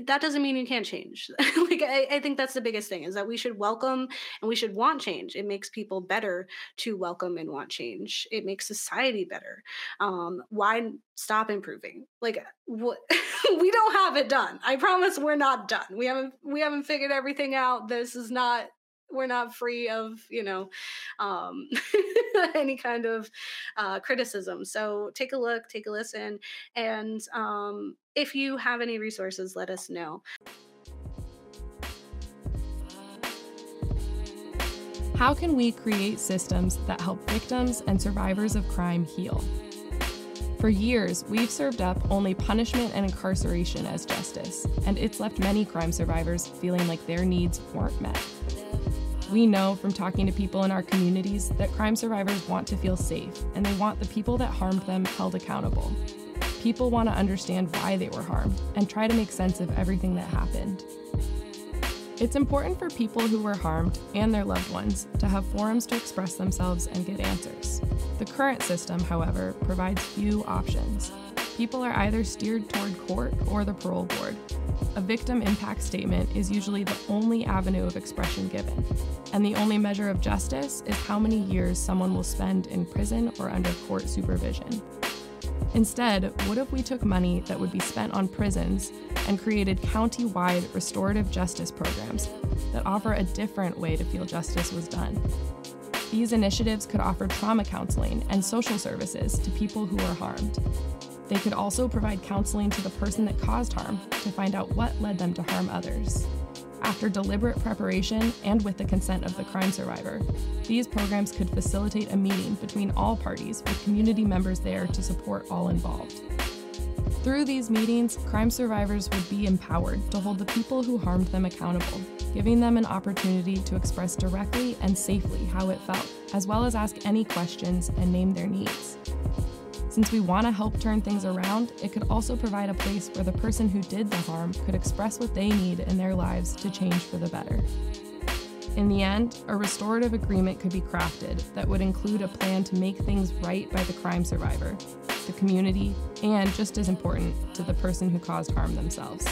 that doesn't mean you can't change. <laughs> like I, I, think that's the biggest thing is that we should welcome and we should want change. It makes people better to welcome and want change. It makes society better. Um, why stop improving? Like what <laughs> we don't have it done. I promise we're not done. We haven't we haven't figured everything out. This is not we're not free of you know um, <laughs> any kind of uh, criticism. So take a look take a listen and um, if you have any resources let us know. How can we create systems that help victims and survivors of crime heal? For years, we've served up only punishment and incarceration as justice, and it's left many crime survivors feeling like their needs weren't met. We know from talking to people in our communities that crime survivors want to feel safe and they want the people that harmed them held accountable. People want to understand why they were harmed and try to make sense of everything that happened. It's important for people who were harmed and their loved ones to have forums to express themselves and get answers. The current system, however, provides few options. People are either steered toward court or the parole board, a victim impact statement is usually the only avenue of expression given, and the only measure of justice is how many years someone will spend in prison or under court supervision. Instead, what if we took money that would be spent on prisons and created county wide restorative justice programs that offer a different way to feel justice was done? These initiatives could offer trauma counseling and social services to people who are harmed. They could also provide counseling to the person that caused harm to find out what led them to harm others. After deliberate preparation and with the consent of the crime survivor, these programs could facilitate a meeting between all parties with community members there to support all involved. Through these meetings, crime survivors would be empowered to hold the people who harmed them accountable, giving them an opportunity to express directly and safely how it felt, as well as ask any questions and name their needs. Since we want to help turn things around, it could also provide a place where the person who did the harm could express what they need in their lives to change for the better. In the end, a restorative agreement could be crafted that would include a plan to make things right by the crime survivor, the community, and just as important, to the person who caused harm themselves.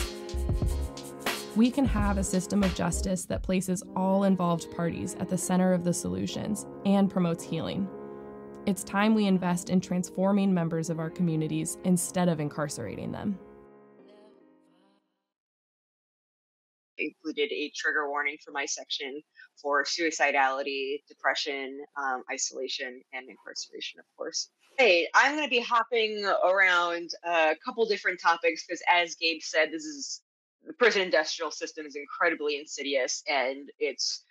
We can have a system of justice that places all involved parties at the center of the solutions and promotes healing it's time we invest in transforming members of our communities instead of incarcerating them. Included a trigger warning for my section for suicidality, depression, um, isolation, and incarceration, of course. Hey, I'm going to be hopping around a couple different topics because, as Gabe said, this is the prison industrial system is incredibly insidious and its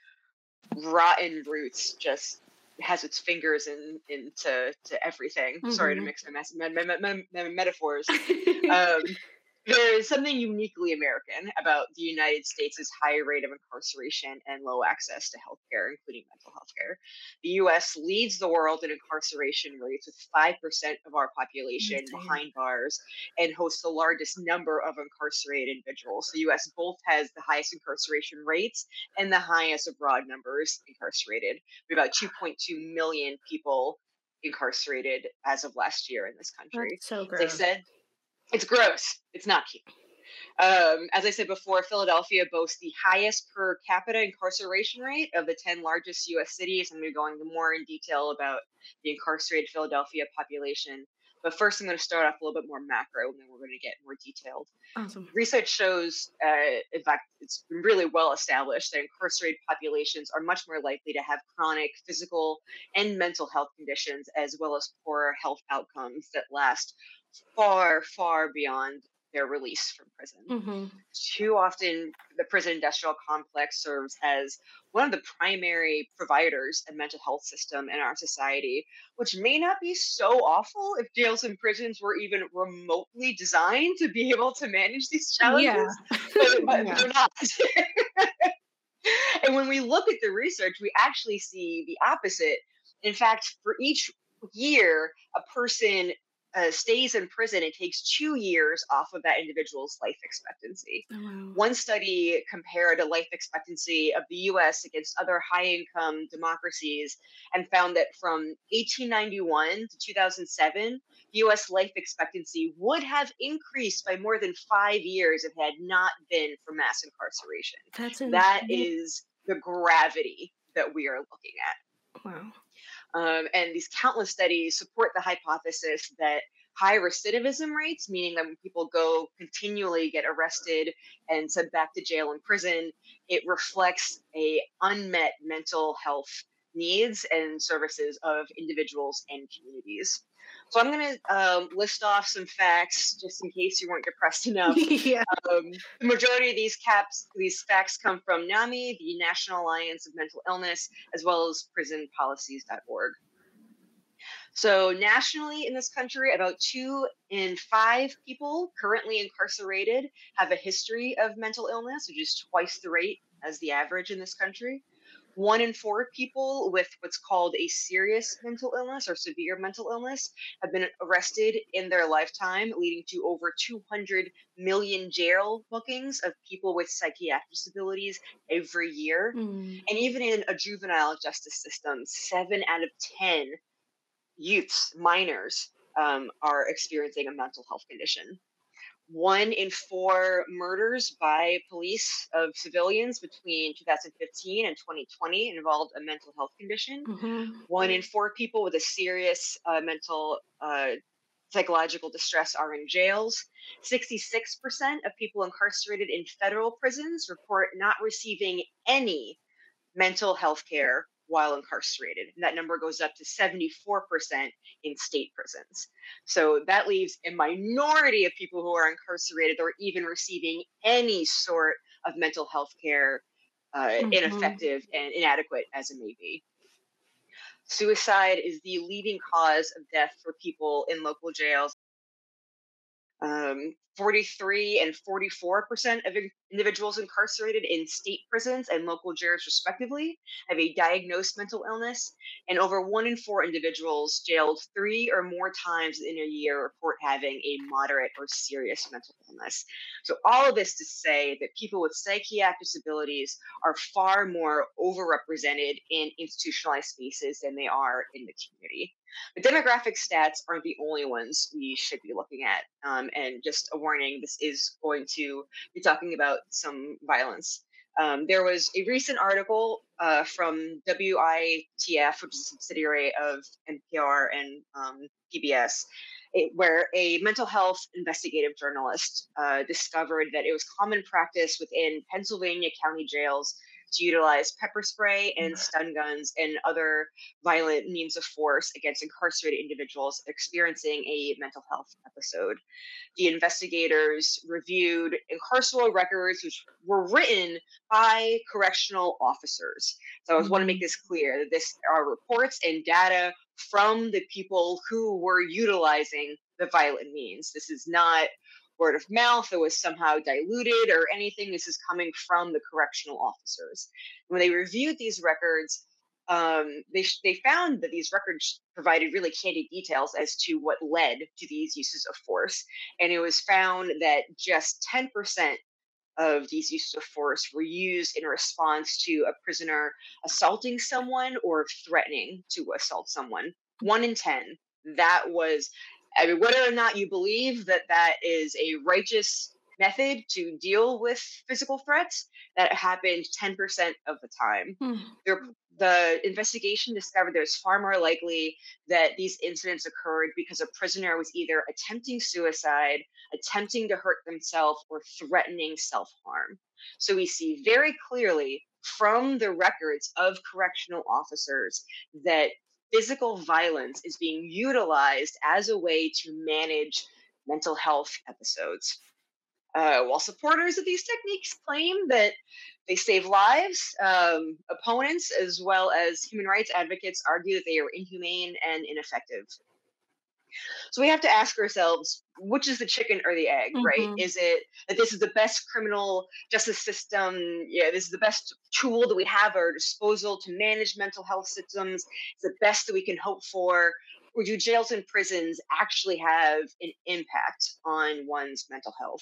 rotten roots just has its fingers in into to everything. Mm-hmm. Sorry to mm-hmm. mix my, my, my, my metaphors. <laughs> um, there is something uniquely American about the United States' high rate of incarceration and low access to healthcare, including mental health care. The US leads the world in incarceration rates with 5% of our mm, population behind bars and hosts the largest number of incarcerated individuals. The US both has the highest incarceration rates and the highest abroad numbers incarcerated. We have about 2.2 million people incarcerated as of last year in this country. That's so gross. They said it's gross. It's not cute. Um, as I said before, Philadelphia boasts the highest per capita incarceration rate of the 10 largest US cities. I'm going to be going more in detail about the incarcerated Philadelphia population. But first, I'm going to start off a little bit more macro, and then we're going to get more detailed. Awesome. Research shows, uh, in fact, it's been really well established that incarcerated populations are much more likely to have chronic physical and mental health conditions, as well as poorer health outcomes that last far, far beyond their release from prison. Mm-hmm. Too often, the prison industrial complex serves as one of the primary providers of mental health system in our society, which may not be so awful if jails and prisons were even remotely designed to be able to manage these challenges. Yeah. But, but <laughs> yeah. they're not. <laughs> and when we look at the research, we actually see the opposite. In fact, for each year a person uh, stays in prison, it takes two years off of that individual's life expectancy. Oh, wow. One study compared a life expectancy of the US against other high income democracies and found that from 1891 to 2007, US life expectancy would have increased by more than five years if it had not been for mass incarceration. That's that is the gravity that we are looking at. Wow. Um, and these countless studies support the hypothesis that high recidivism rates, meaning that when people go continually get arrested and sent back to jail and prison, it reflects a unmet mental health needs and services of individuals and communities. So I'm going to um, list off some facts just in case you weren't depressed <laughs> enough. yeah. Um, the majority of these caps, these facts come from NAMI, the National Alliance of Mental Illness, as well as prisonpolicies.org. So, nationally in this country, about two in five people currently incarcerated have a history of mental illness, which is twice the rate as the average in this country one in four people with what's called a serious mental illness or severe mental illness have been arrested in their lifetime, leading to over 200 million jail bookings of people with psychiatric disabilities every year. Mm. And even in a juvenile justice system, seven out of 10 youths, minors, um, are experiencing a mental health condition one in four murders by police of civilians between 2015 and 2020 involved a mental health condition. Mm-hmm. One in four people with a serious uh, mental uh, psychological distress are in jails. 66% of people incarcerated in federal prisons report not receiving any mental health care while incarcerated. And that number goes up to 74% in state prisons. So that leaves a minority of people who are incarcerated or even receiving any sort of mental health care, uh, mm-hmm. ineffective and inadequate as it may be. Suicide is the leading cause of death for people in local jails um, 43 and 44% of individuals incarcerated in state prisons and local jails, respectively, have a diagnosed mental illness, and over one in four individuals jailed three or more times in a year report having a moderate or serious mental illness. So, all of this to say that people with psychiatric disabilities are far more overrepresented in institutionalized spaces than they are in the community. The demographic stats aren't the only ones we should be looking at. Um, and just a warning this is going to be talking about some violence. Um, there was a recent article uh, from WITF, which is a subsidiary of NPR and um, PBS, it, where a mental health investigative journalist uh, discovered that it was common practice within Pennsylvania county jails to utilize pepper spray and stun guns and other violent means of force against incarcerated individuals experiencing a mental health episode. The investigators reviewed incarceral records which were written by correctional officers. So I mm-hmm. want to make this clear that this are reports and data from the people who were utilizing the violent means. This is not word of mouth it was somehow diluted or anything. This is coming from the correctional officers. When they reviewed these records, um, they, they found that these records provided really candid details as to what led to these uses of force. And it was found that just 10% of these uses of force were used in response to a prisoner assaulting someone or threatening to assault someone. One in 10. That was I mean, whether or not you believe that that is a righteous method to deal with physical threats, that happened 10% of the time. Hmm. the investigation discovered there's far more likely that these incidents occurred because a prisoner was either attempting suicide, attempting to hurt themselves, or threatening self harm. So we see very clearly from the records of correctional officers that physical violence is being utilized as a way to manage mental health episodes. Uh, while supporters of these techniques claim that they save lives, um, opponents as well as human rights advocates argue that they are inhumane and ineffective. So we have to ask ourselves which is the chicken or the egg, mm-hmm. right? Is it that this is the best criminal justice system? Yeah, this is the best tool that we have at our disposal to manage mental health systems. It's the best that we can hope for. or do jails and prisons actually have an impact on one's mental health?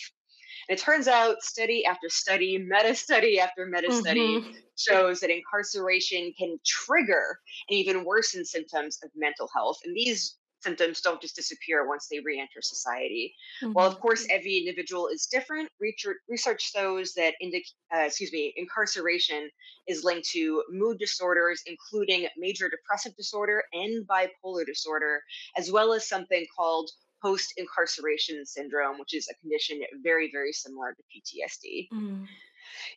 And it turns out study after study, meta study after meta study mm-hmm. shows that incarceration can trigger and even worsen symptoms of mental health. And these symptoms don't just disappear once they re-enter society. Mm-hmm. While of course every individual is different, research shows that indic- uh, excuse me, incarceration is linked to mood disorders, including major depressive disorder and bipolar disorder, as well as something called post incarceration syndrome, which is a condition very, very similar to PTSD. Mm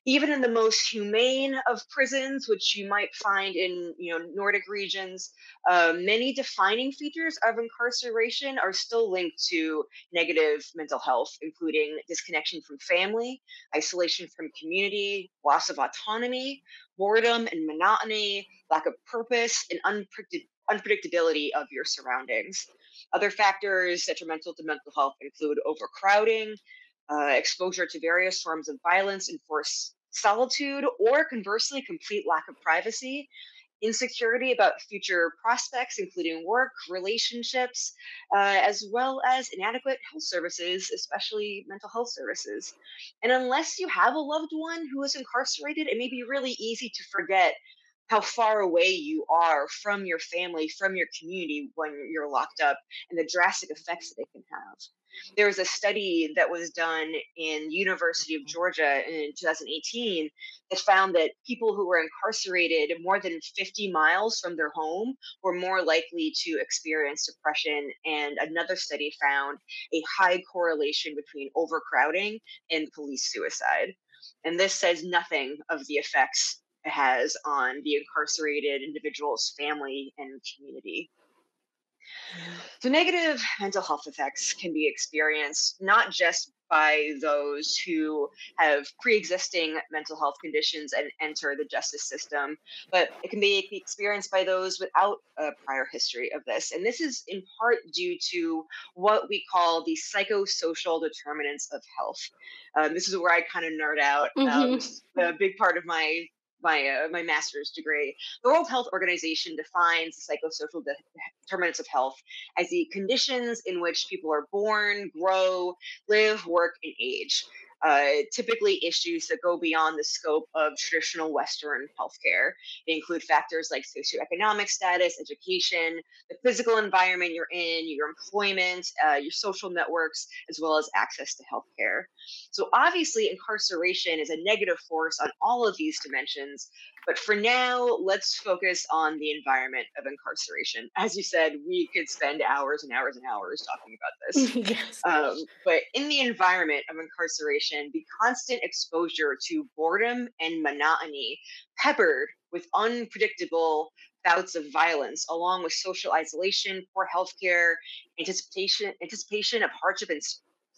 even in the most humane of prisons, which you might find in you know Nordic regions, uh, many defining features of incarceration are still linked to negative mental health, including disconnection from family, isolation from community, loss of autonomy, boredom and monotony, lack of purpose, and unpredictability unpredictability of your surroundings. Other factors detrimental to mental health include overcrowding, uh, exposure to various forms of violence, enforced solitude, or conversely, complete lack of privacy, insecurity about future prospects, including work, relationships, uh, as well as inadequate health services, especially mental health services. And unless you have a loved one who is incarcerated, it may be really easy to forget how far away you are from your family, from your community when you're locked up, and the drastic effects that it can have. There was a study that was done in University of mm-hmm. Georgia in 2018 that found that people who were incarcerated more than 50 miles from their home were more likely to experience depression. And another study found a high correlation between overcrowding and police suicide. And this says nothing of the effects it has on the incarcerated individual's family and community. So, negative mental health effects can be experienced not just by those who have pre existing mental health conditions and enter the justice system, but it can be experienced by those without a prior history of this. And this is in part due to what we call the psychosocial determinants of health. Um, this is where I kind of nerd out. Um, mm-hmm. a big part of my my uh, my master's degree. The World Health Organization defines the psychosocial de- determinants of health as the conditions in which people are born, grow, live, work, and age uh, typically issues that go beyond the scope of traditional Western healthcare. They include factors like socioeconomic status, education, the physical environment you're in, your employment, uh, your social networks, as well as access to healthcare. So, obviously, incarceration is a negative force on all of these dimensions, but for now, let's focus on the environment of incarceration. As you said, we could spend hours and hours and hours talking about <laughs> this. yes. Um, but in the environment of incarceration, the constant exposure to boredom and monotony, peppered with unpredictable bouts of violence, along with social isolation, poor healthcare, anticipation anticipation of hardship and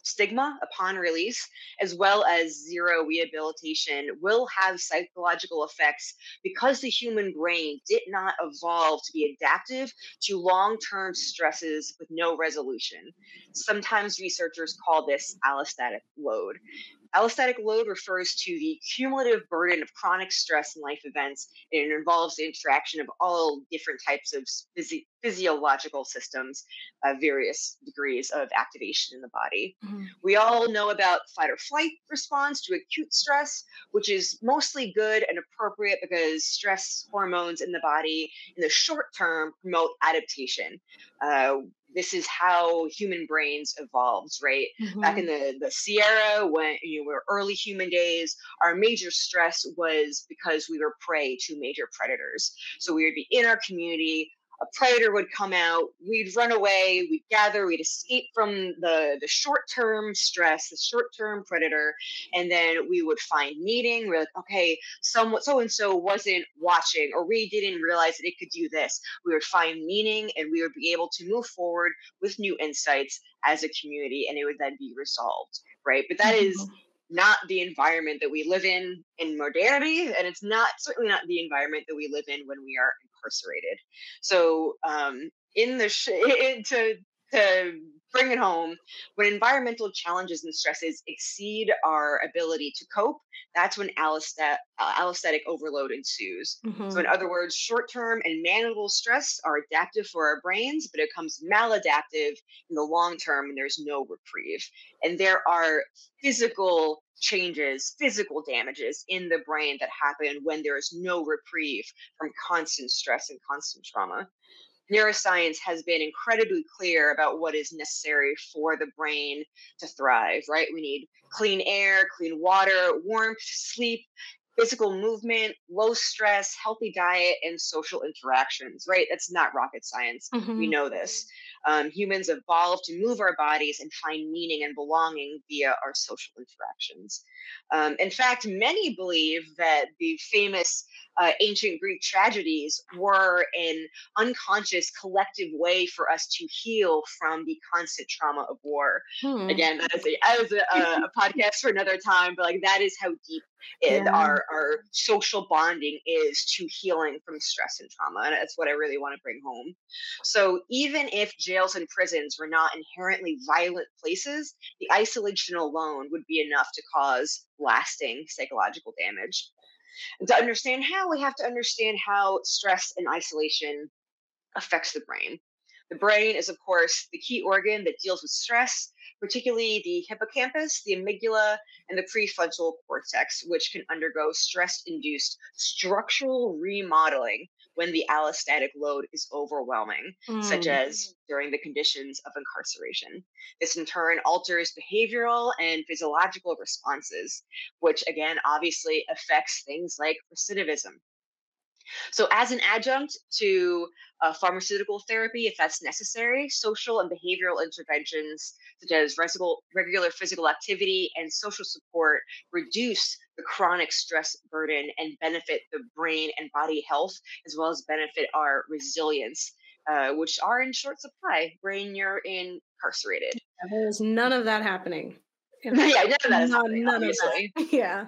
stigma upon release, as well as zero rehabilitation, will have psychological effects because the human brain did not evolve to be adaptive to long term stresses with no resolution. Sometimes researchers call this allostatic load. Allostatic load refers to the cumulative burden of chronic stress and life events, and it involves the interaction of all different types of physi- physiological systems, uh, various degrees of activation in the body. Mm-hmm. We all know about fight or flight response to acute stress, which is mostly good and appropriate because stress hormones in the body in the short term promote adaptation. Uh, this is how human brains evolved, right? Mm-hmm. Back in the, the Sierra, when you know, were early human days, our major stress was because we were prey to major predators. So we would be in our community, a predator would come out, we'd run away, we'd gather, we'd escape from the, the short term stress, the short term predator, and then we would find meaning. We're like, okay, so and so wasn't watching, or we didn't realize that it could do this. We would find meaning and we would be able to move forward with new insights as a community, and it would then be resolved, right? But that is mm-hmm. not the environment that we live in in modernity, and it's not certainly not the environment that we live in when we are incarcerated. So um, in the sh- to to bring it home. When environmental challenges and stresses exceed our ability to cope, that's when allostat- uh, allostatic overload ensues. Mm-hmm. So, in other words, short term and manageable stress are adaptive for our brains, but it becomes maladaptive in the long term and there's no reprieve. And there are physical changes, physical damages in the brain that happen when there is no reprieve from constant stress and constant trauma neuroscience has been incredibly clear about what is necessary for the brain to thrive, right? We need clean air, clean water, warmth, sleep, physical movement, low stress, healthy diet, and social interactions, right? That's not rocket science. Mm-hmm. We know this. Um, humans evolved to move our bodies and find meaning and belonging via our social interactions. Um, in fact, many believe that the famous uh, ancient Greek tragedies were an unconscious collective way for us to heal from the constant trauma of war. Hmm. Again, that is, a, that is a, a, podcast for another time, but like that is how deep yeah. our, our social bonding is to healing from stress and trauma. And that's what I really want to bring home. So even if jails and prisons were not inherently violent places, the isolation alone would be enough to cause lasting psychological damage. And to understand how, we have to understand how stress and isolation affects the brain. The brain is, of course, the key organ that deals with stress, particularly the hippocampus, the amygdala, and the prefrontal cortex, which can undergo stress induced structural remodeling when the allostatic load is overwhelming, mm. such as during the conditions of incarceration. This in turn alters behavioral and physiological responses, which again obviously affects things like recidivism. So, as an adjunct to uh, pharmaceutical therapy, if that's necessary, social and behavioral interventions such as regular physical activity and social support reduce the chronic stress burden and benefit the brain and body health, as well as benefit our resilience, uh, which are in short supply when you're incarcerated. There's none of that happening. <laughs> yeah, none of that is happening, none. Of that. <laughs> Yeah.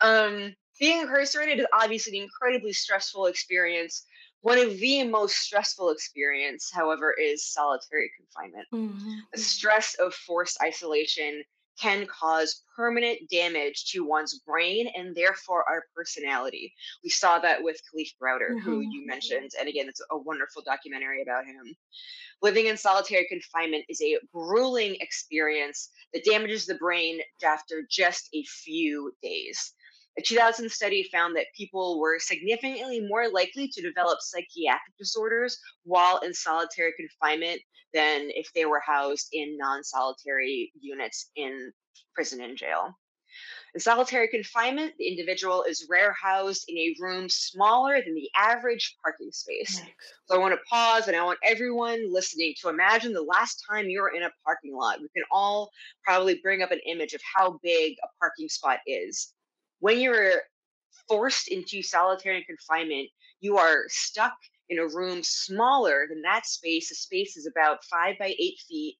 Um, being incarcerated is obviously an incredibly stressful experience. One of the most stressful experience, however, is solitary confinement. Mm-hmm. The stress of forced isolation can cause permanent damage to one's brain and therefore our personality. We saw that with Kalief Browder, mm-hmm. who you mentioned. And again, it's a wonderful documentary about him. Living in solitary confinement is a grueling experience that damages the brain after just a few days. A 2000 study found that people were significantly more likely to develop psychiatric disorders while in solitary confinement than if they were housed in non solitary units in prison and jail. In solitary confinement, the individual is rare housed in a room smaller than the average parking space. So I want to pause and I want everyone listening to imagine the last time you were in a parking lot. We can all probably bring up an image of how big a parking spot is when you're forced into solitary confinement, you are stuck in a room smaller than that space. The space is about five by eight feet.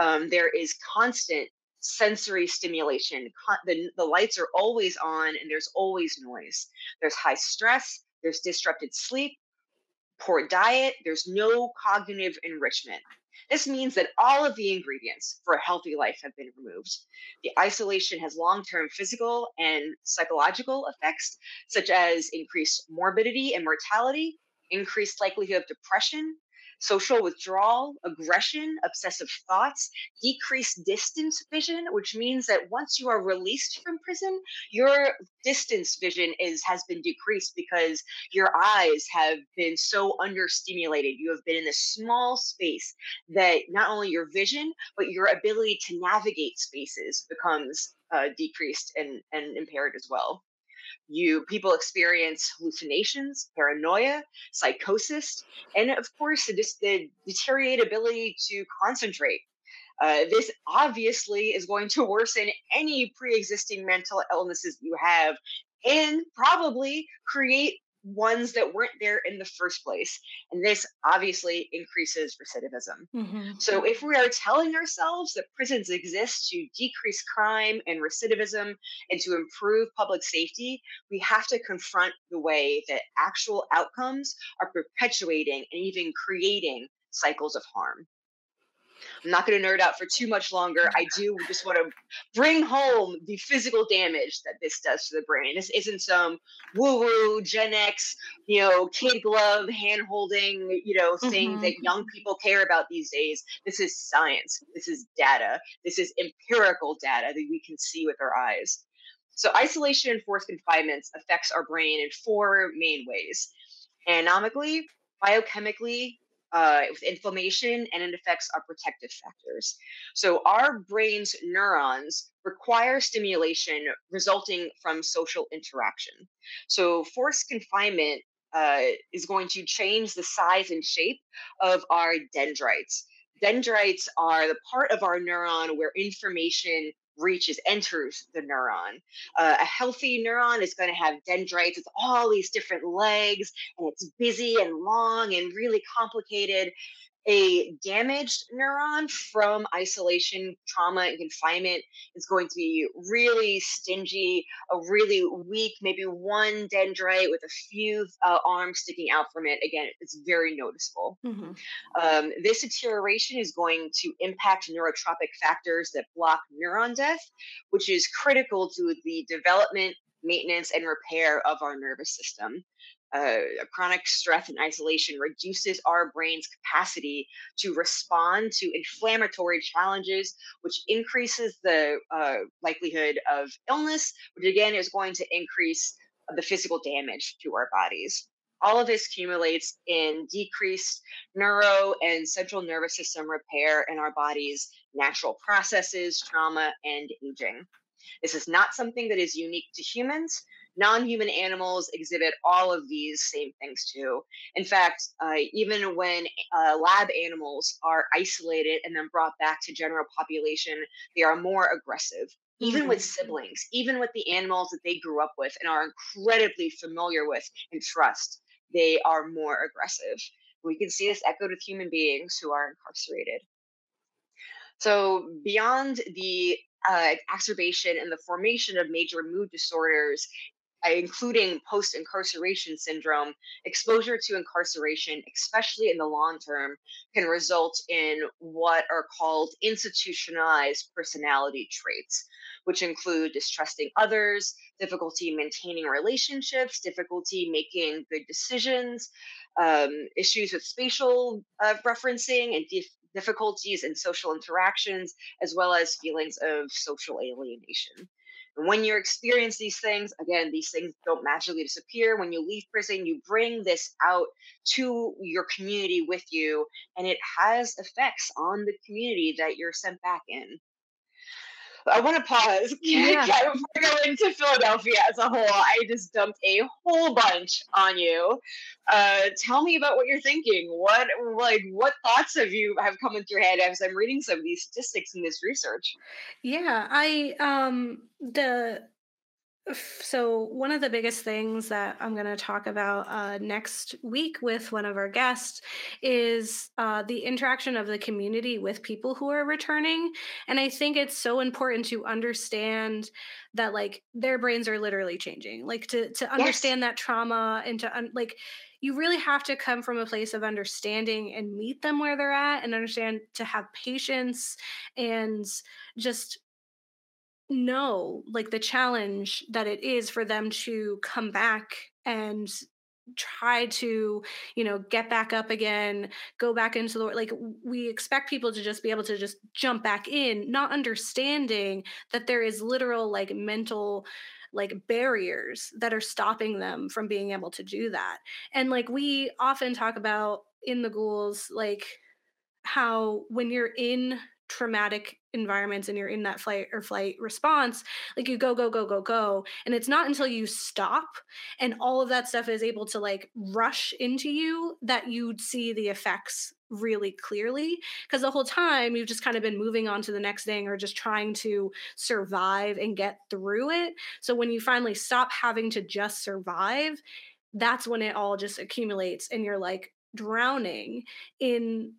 Um, there is constant sensory stimulation. Con- the, the lights are always on and there's always noise. There's high stress, there's disrupted sleep, poor diet, there's no cognitive enrichment. This means that all of the ingredients for a healthy life have been removed. The isolation has long term physical and psychological effects, such as increased morbidity and mortality, increased likelihood of depression, social withdrawal, aggression, obsessive thoughts, decreased distance vision, which means that once you are released from prison, your distance vision is has been decreased because your eyes have been so understimulated. You have been in this small space that not only your vision, but your ability to navigate spaces becomes uh, decreased and, and impaired as well you people experience hallucinations paranoia psychosis and of course the, the deteriorated ability to concentrate. Uh, this obviously is going to worsen any pre-existing mental illnesses you have and probably create ones that weren't there in the first place. And this obviously increases recidivism. Mm-hmm. So, if we are telling ourselves that prisons exist to decrease crime and recidivism and to improve public safety, we have to confront the way that actual outcomes are perpetuating and even creating cycles of harm. I'm not going to nerd out for too much longer. I do just want to bring home the physical damage that this does to the brain. This isn't some woo woo Gen X, you know, kid glove hand holding, you know, thing mm-hmm. that young people care about these days. This is science. This is data. This is empirical data that we can see with our eyes. So, isolation and forced confinements affects our brain in four main ways anatomically, biochemically, uh, with inflammation, and it affects our protective factors. So, our brain's neurons require stimulation resulting from social interaction. So, forced confinement uh, is going to change the size and shape of our dendrites. Dendrites are the part of our neuron where information reaches, enters the neuron. Uh, a healthy neuron is going to have dendrites with all these different legs, and it's busy and long and really complicated a damaged neuron from isolation, trauma, and confinement is going to be really stingy, a really weak, maybe one dendrite with a few uh, arms sticking out from it. Again, it's very noticeable. Mm-hmm. Um, this deterioration is going to impact neurotrophic factors that block neuron death, which is critical to the development, maintenance, and repair of our nervous system uh, chronic stress and isolation reduces our brain's capacity to respond to inflammatory challenges, which increases the uh, likelihood of illness, which again is going to increase the physical damage to our bodies. All of this accumulates in decreased neuro and central nervous system repair in our body's natural processes, trauma, and aging. This is not something that is unique to humans non-human animals exhibit all of these same things too. In fact, uh, even when uh, lab animals are isolated and then brought back to general population, they are more aggressive. Even mm-hmm. with siblings, even with the animals that they grew up with and are incredibly familiar with and trust, they are more aggressive. We can see this echoed with human beings who are incarcerated. So, beyond the uh, exacerbation and the formation of major mood disorders including post incarceration syndrome, exposure to incarceration, especially in the long term, can result in what are called institutionalized personality traits, which include distrusting others, difficulty maintaining relationships, difficulty making good decisions, um, issues with spatial uh, referencing, and dif- difficulties in social interactions, as well as feelings of social alienation when you experience these things, again, these things don't magically disappear. When you leave prison, you bring this out to your community with you, and it has effects on the community that you're sent back in. I want <laughs> to pause. Yeah. Before we go into Philadelphia as a whole, I just dumped a whole bunch on you. Uh, tell me about what you're thinking. What like what thoughts have you have come into your head as I'm reading some of these statistics in this research? Yeah, I um the so, one of the biggest things that I'm going to talk about uh, next week with one of our guests is uh, the interaction of the community with people who are returning. And I think it's so important to understand that, like, their brains are literally changing. Like, to to understand yes. that trauma and to un- like, you really have to come from a place of understanding and meet them where they're at, and understand to have patience and just know like the challenge that it is for them to come back and try to you know get back up again go back into the like we expect people to just be able to just jump back in not understanding that there is literal like mental like barriers that are stopping them from being able to do that. And like we often talk about in the ghouls like how when you're in traumatic environments and you're in that flight or flight response like you go go go go go and it's not until you stop and all of that stuff is able to like rush into you that you'd see the effects really clearly because the whole time you've just kind of been moving on to the next thing or just trying to survive and get through it. So when you finally stop having to just survive that's when it all just accumulates and you're like drowning in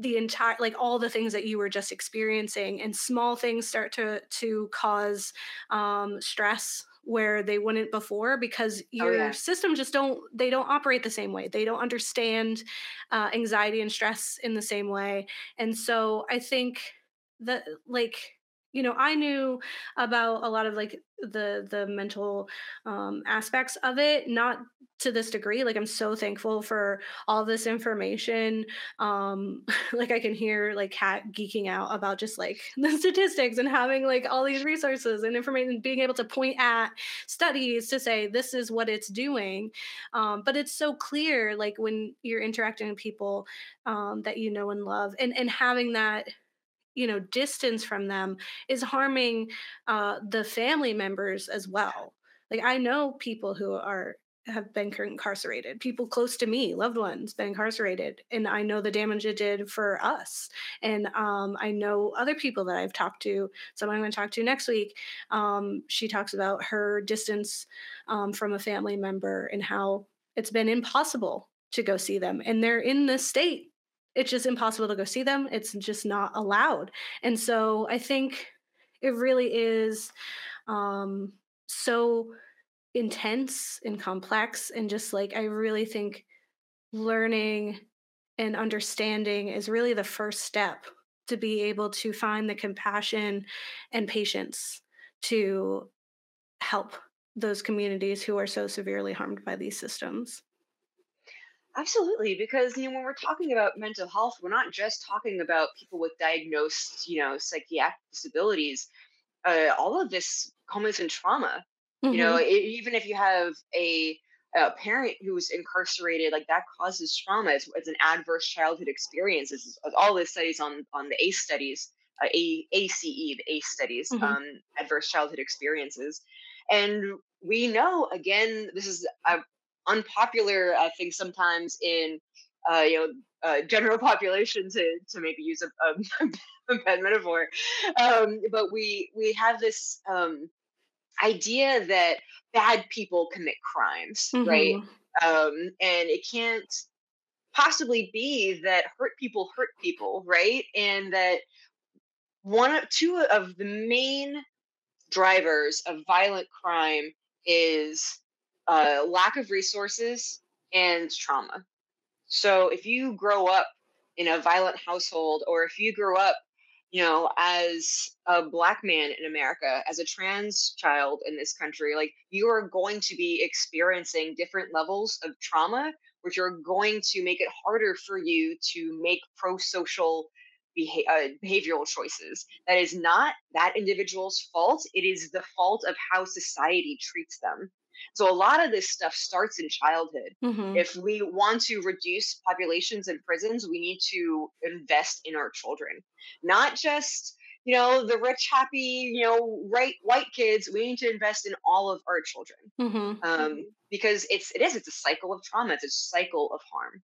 the entire like all the things that you were just experiencing and small things start to to cause um, stress where they wouldn't before because Oh, your yeah. system just don't they don't operate the same way they don't understand uh, anxiety and stress in the same way and so i think that like you know i knew about a lot of like the the mental um aspects of it not to this degree like i'm so thankful for all this information um <laughs> like i can hear like Kat geeking out about just like <laughs> the statistics and having like all these resources and information being able to point at studies to say this is what it's doing um but it's so clear like when you're interacting with people um that you know and love and and having that you know distance from them is harming uh the family members as well. Like i know people who are have been incarcerated people close to me loved ones been incarcerated and i know the damage it did for us. And um, i know other people that i've talked to someone i'm going to talk to next week um, she talks about her distance um, from a family member and how it's been impossible to go see them and they're in this state it's just impossible to go see them. It's just not allowed. And so I think it really is um, so intense and complex. And just like, I really think learning and understanding is really the first step to be able to find the compassion and patience to help those communities who are so severely harmed by these systems. Absolutely, because you know when we're talking about mental health, we're not just talking about people with diagnosed, you know, psychiatric disabilities. Uh, all of this comes in trauma. You know, hmm e- even if you have a, a parent who's incarcerated, like that causes trauma. It's, it's an adverse childhood experience. This is all the studies on on the ACE studies, uh, A, ACE, the ACE studies, hmm um, adverse childhood experiences, and we know again this is a unpopular I think sometimes in uh, you know uh, general <laughs> population to to maybe use a, a, <laughs> a bad metaphor, um, but we we have this um, idea that bad people commit crimes, right? hmm Um, and it can't possibly be that hurt people hurt people, right? And that one of two of the main drivers of violent crime is uh, lack of resources and trauma. So if you grow up in a violent household, or if you grew up, you know, as a black man in America, as a trans child in this country, like you are going to be experiencing different levels of trauma, which are going to make it harder for you to make pro social beha- uh, behavioral choices. That is not that individual's fault. It is the fault of how society treats them. So a lot of this stuff starts in childhood. hmm If we want to reduce populations in prisons, we need to invest in our children, not just you know the rich, happy, you know, right white kids. We need to invest in all of our children hmm um, because it's it is it's a cycle of trauma. It's a cycle of harm.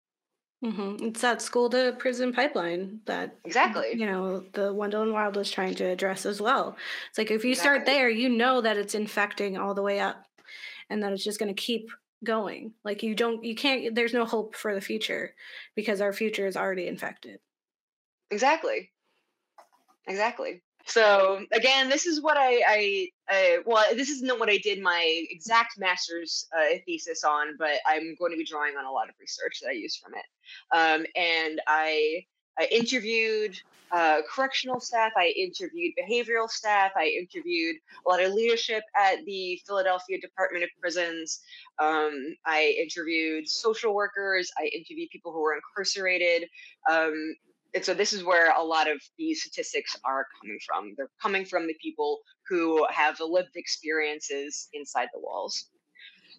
hmm It's that school to prison pipeline that Exactly. you know the Wendell and Wild was trying to address as well. It's like if you start there, you know that it's infecting all the way up, and that it's just going to keep going. Like you don't, you can't. There's no hope for the future because our future is already infected. Exactly. Exactly. So again, this is what I, I, I well, this isn't what I did my exact master's uh, thesis on, but I'm going to be drawing on a lot of research that I used from it. Um, and I, I interviewed uh, correctional staff, I interviewed behavioral staff, I interviewed a lot of leadership at the Philadelphia Department of Prisons. Um, I interviewed social workers, I interviewed people who were incarcerated. Um, and so this is where a lot of these statistics are coming from. They're coming from the people who have lived experiences inside the walls.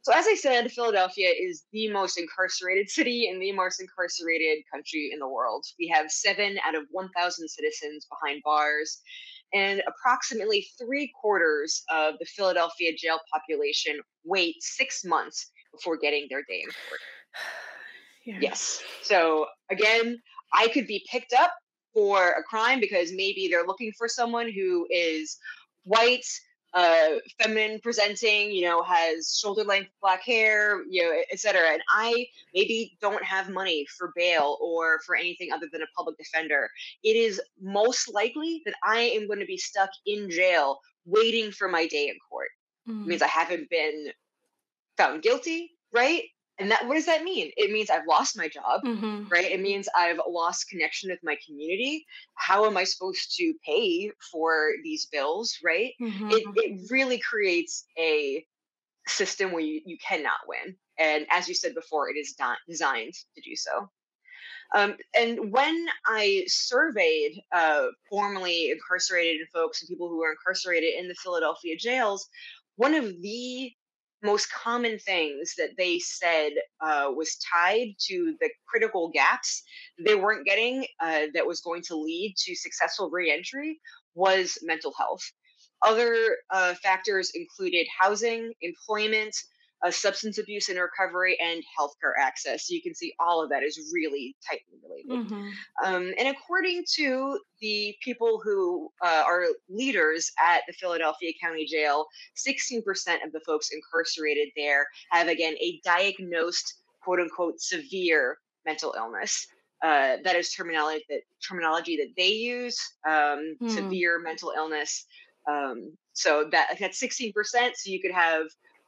So, as I said, Philadelphia is the most incarcerated city and the most incarcerated country in the world. We have seven out of 1,000 citizens behind bars, and approximately three quarters of the Philadelphia jail population wait six months before getting their day in court. <sighs> Yeah. Yes. So again, I could be picked up for a crime because maybe they're looking for someone who is white, uh, feminine presenting, you know, has shoulder length black hair, you know, et cetera. And I maybe don't have money for bail or for anything other than a public defender. It is most likely that I am going to be stuck in jail waiting for my day in court. mm. it means i haven't been found guilty right and that what does that mean? It means i've lost my job mm-hmm. right? It means i've lost connection with my community. How am i supposed to pay for these bills right? Mm-hmm. it, it really creates a system where you, you cannot win. And as you said before it is not designed to do so. Um, and when I surveyed uh, formerly incarcerated folks and people who were incarcerated in the Philadelphia jails, one of the most common things that they said uh, was tied to the critical gaps they weren't getting uh, that was going to lead to successful reentry was mental health. Other uh, factors included housing, employment, uh, substance abuse and recovery, and healthcare access. So you can see all of that is really tightly related. Mm-hmm. Um, and according to the people who uh, are leaders at the Philadelphia County Jail, 16% of the folks incarcerated there have, again, a diagnosed quote unquote severe mental illness. Uh, that is terminology that terminology that they use. Um, mm. Severe mental illness. Um, so that that's sixteen percent. So you could have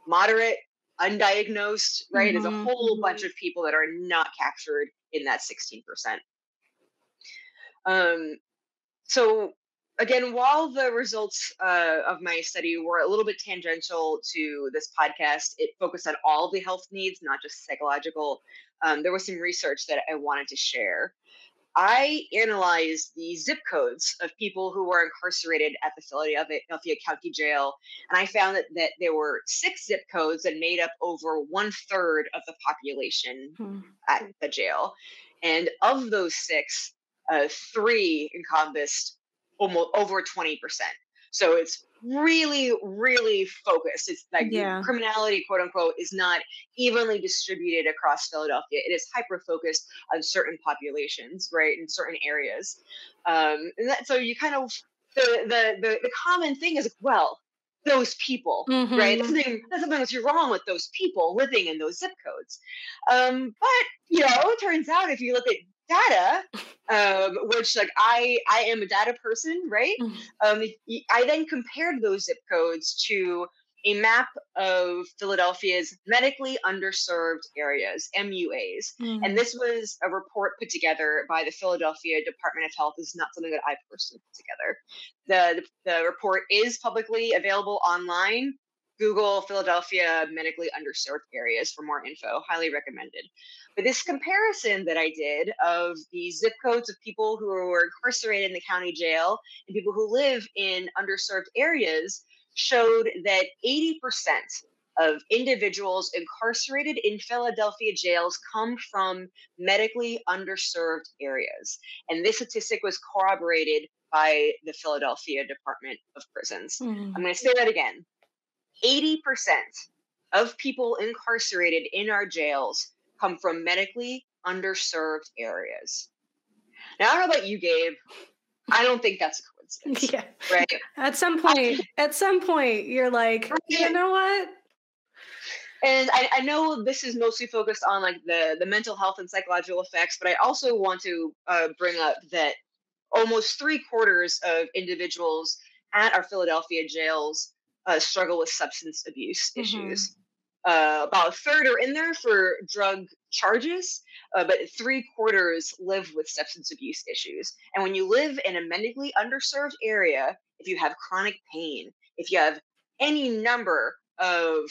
moderate, undiagnosed, right? Mm-hmm. There's a whole bunch of people that are not captured in that 16%. Um, so again, while the results uh, of my study were a little bit tangential to this podcast, it focused on all the health needs, not just psychological. Um, there was some research that I wanted to share. I analyzed the zip codes of people who were incarcerated at the facility of the Philadelphia County Jail, and I found that, that there were six zip codes that made up over one third of the population hmm. at the jail. And of those six, uh, three encompassed almost over 20%. So it's really, really focused. It's like yeah. criminality, quote unquote, is not evenly distributed across Philadelphia. It is hyper focused on certain populations, right, in certain areas. Um, and that, so you kind of the, the the the common thing is well, those people, mm-hmm. right? There's something, there's something that's wrong with those people living in those zip codes. Um, but you know, it turns out if you look at data um, which like i i am a data person right mm-hmm. um, i then compared those zip codes to a map of philadelphia's medically underserved areas muas mm-hmm. and this was a report put together by the philadelphia department of health this is not something that i personally put together the, the, the report is publicly available online Google Philadelphia medically underserved areas for more info. Highly recommended. But this comparison that I did of the zip codes of people who were incarcerated in the county jail and people who live in underserved areas showed that 80% of individuals incarcerated in Philadelphia jails come from medically underserved areas. And this statistic was corroborated by the Philadelphia Department of Prisons. Mm. I'm going to say that again. 80% of people incarcerated in our jails come from medically underserved areas. Now, I don't know about you, Gabe. I don't think that's a coincidence. <laughs> Yeah. Right. At some point, at some point, you're like, you know what? And I, I, know this is mostly focused on like the the mental health and psychological effects, but I also want to uh, bring up that almost three quarters of individuals at our Philadelphia jails uh, struggle with substance abuse mm-hmm. issues. Uh, about a third are in there for drug charges, uh, but three quarters live with substance abuse issues. And when you live in a medically underserved area, if you have chronic pain, if you have any number of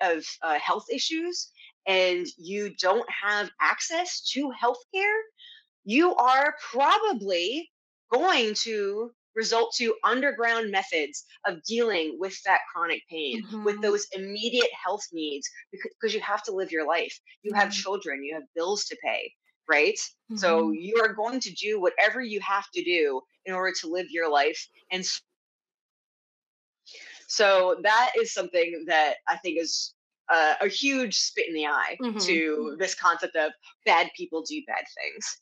of uh, health issues, and you don't have access to healthcare, you are probably going to result to underground methods of dealing with that chronic pain, mm-hmm. with those immediate health needs, because, you have to live your life. You have mm-hmm. children, you have bills to pay, right? Mm-hmm. So you are going to do whatever you have to do in order to live your life. And so that is something that I think is uh, a huge spit in the eye mm-hmm. to this concept of bad people do bad things.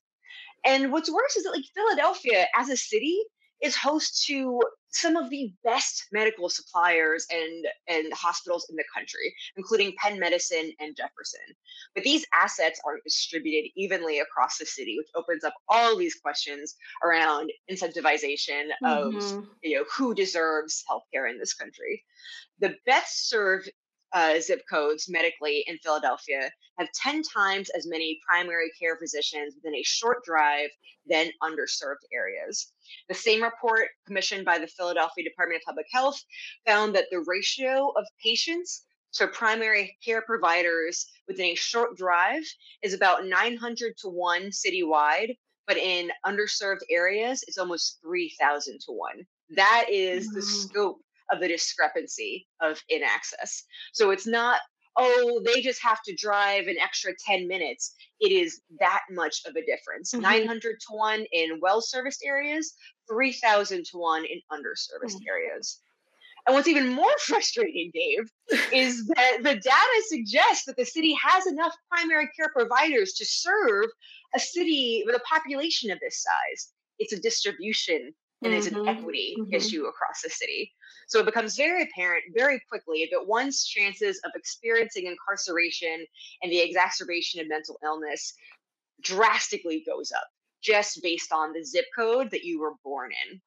And what's worse is that like Philadelphia as a city is host to some of the best medical suppliers and, and hospitals in the country, including Penn Medicine and Jefferson. But these assets aren't distributed evenly across the city, which opens up all these questions around incentivization of mm-hmm. you know who deserves healthcare in this country. The best served uh, zip codes medically in Philadelphia have 10 times as many primary care physicians within a short drive than underserved areas. The same report, commissioned by the Philadelphia Department of Public Health, found that the ratio of patients to primary care providers within a short drive is about 900 to 1 citywide, but in underserved areas, it's almost 3,000 to 1. That is the scope of the discrepancy of inaccess. So it's not, oh, they just have to drive an extra 10 minutes. It is that much of a difference. Mm-hmm. 900 to 1 in well serviced areas, 3,000 to 1 in underserviced mm-hmm. areas. And what's even more <laughs> frustrating, Dave, is that the data suggests that the city has enough primary care providers to serve a city with a population of this size. It's a distribution and mm-hmm. it's an mm-hmm. equity mm-hmm. issue across the city. So it becomes very apparent very quickly that one's chances of experiencing incarceration and the exacerbation of mental illness drastically goes up just based on the zip code that you were born in.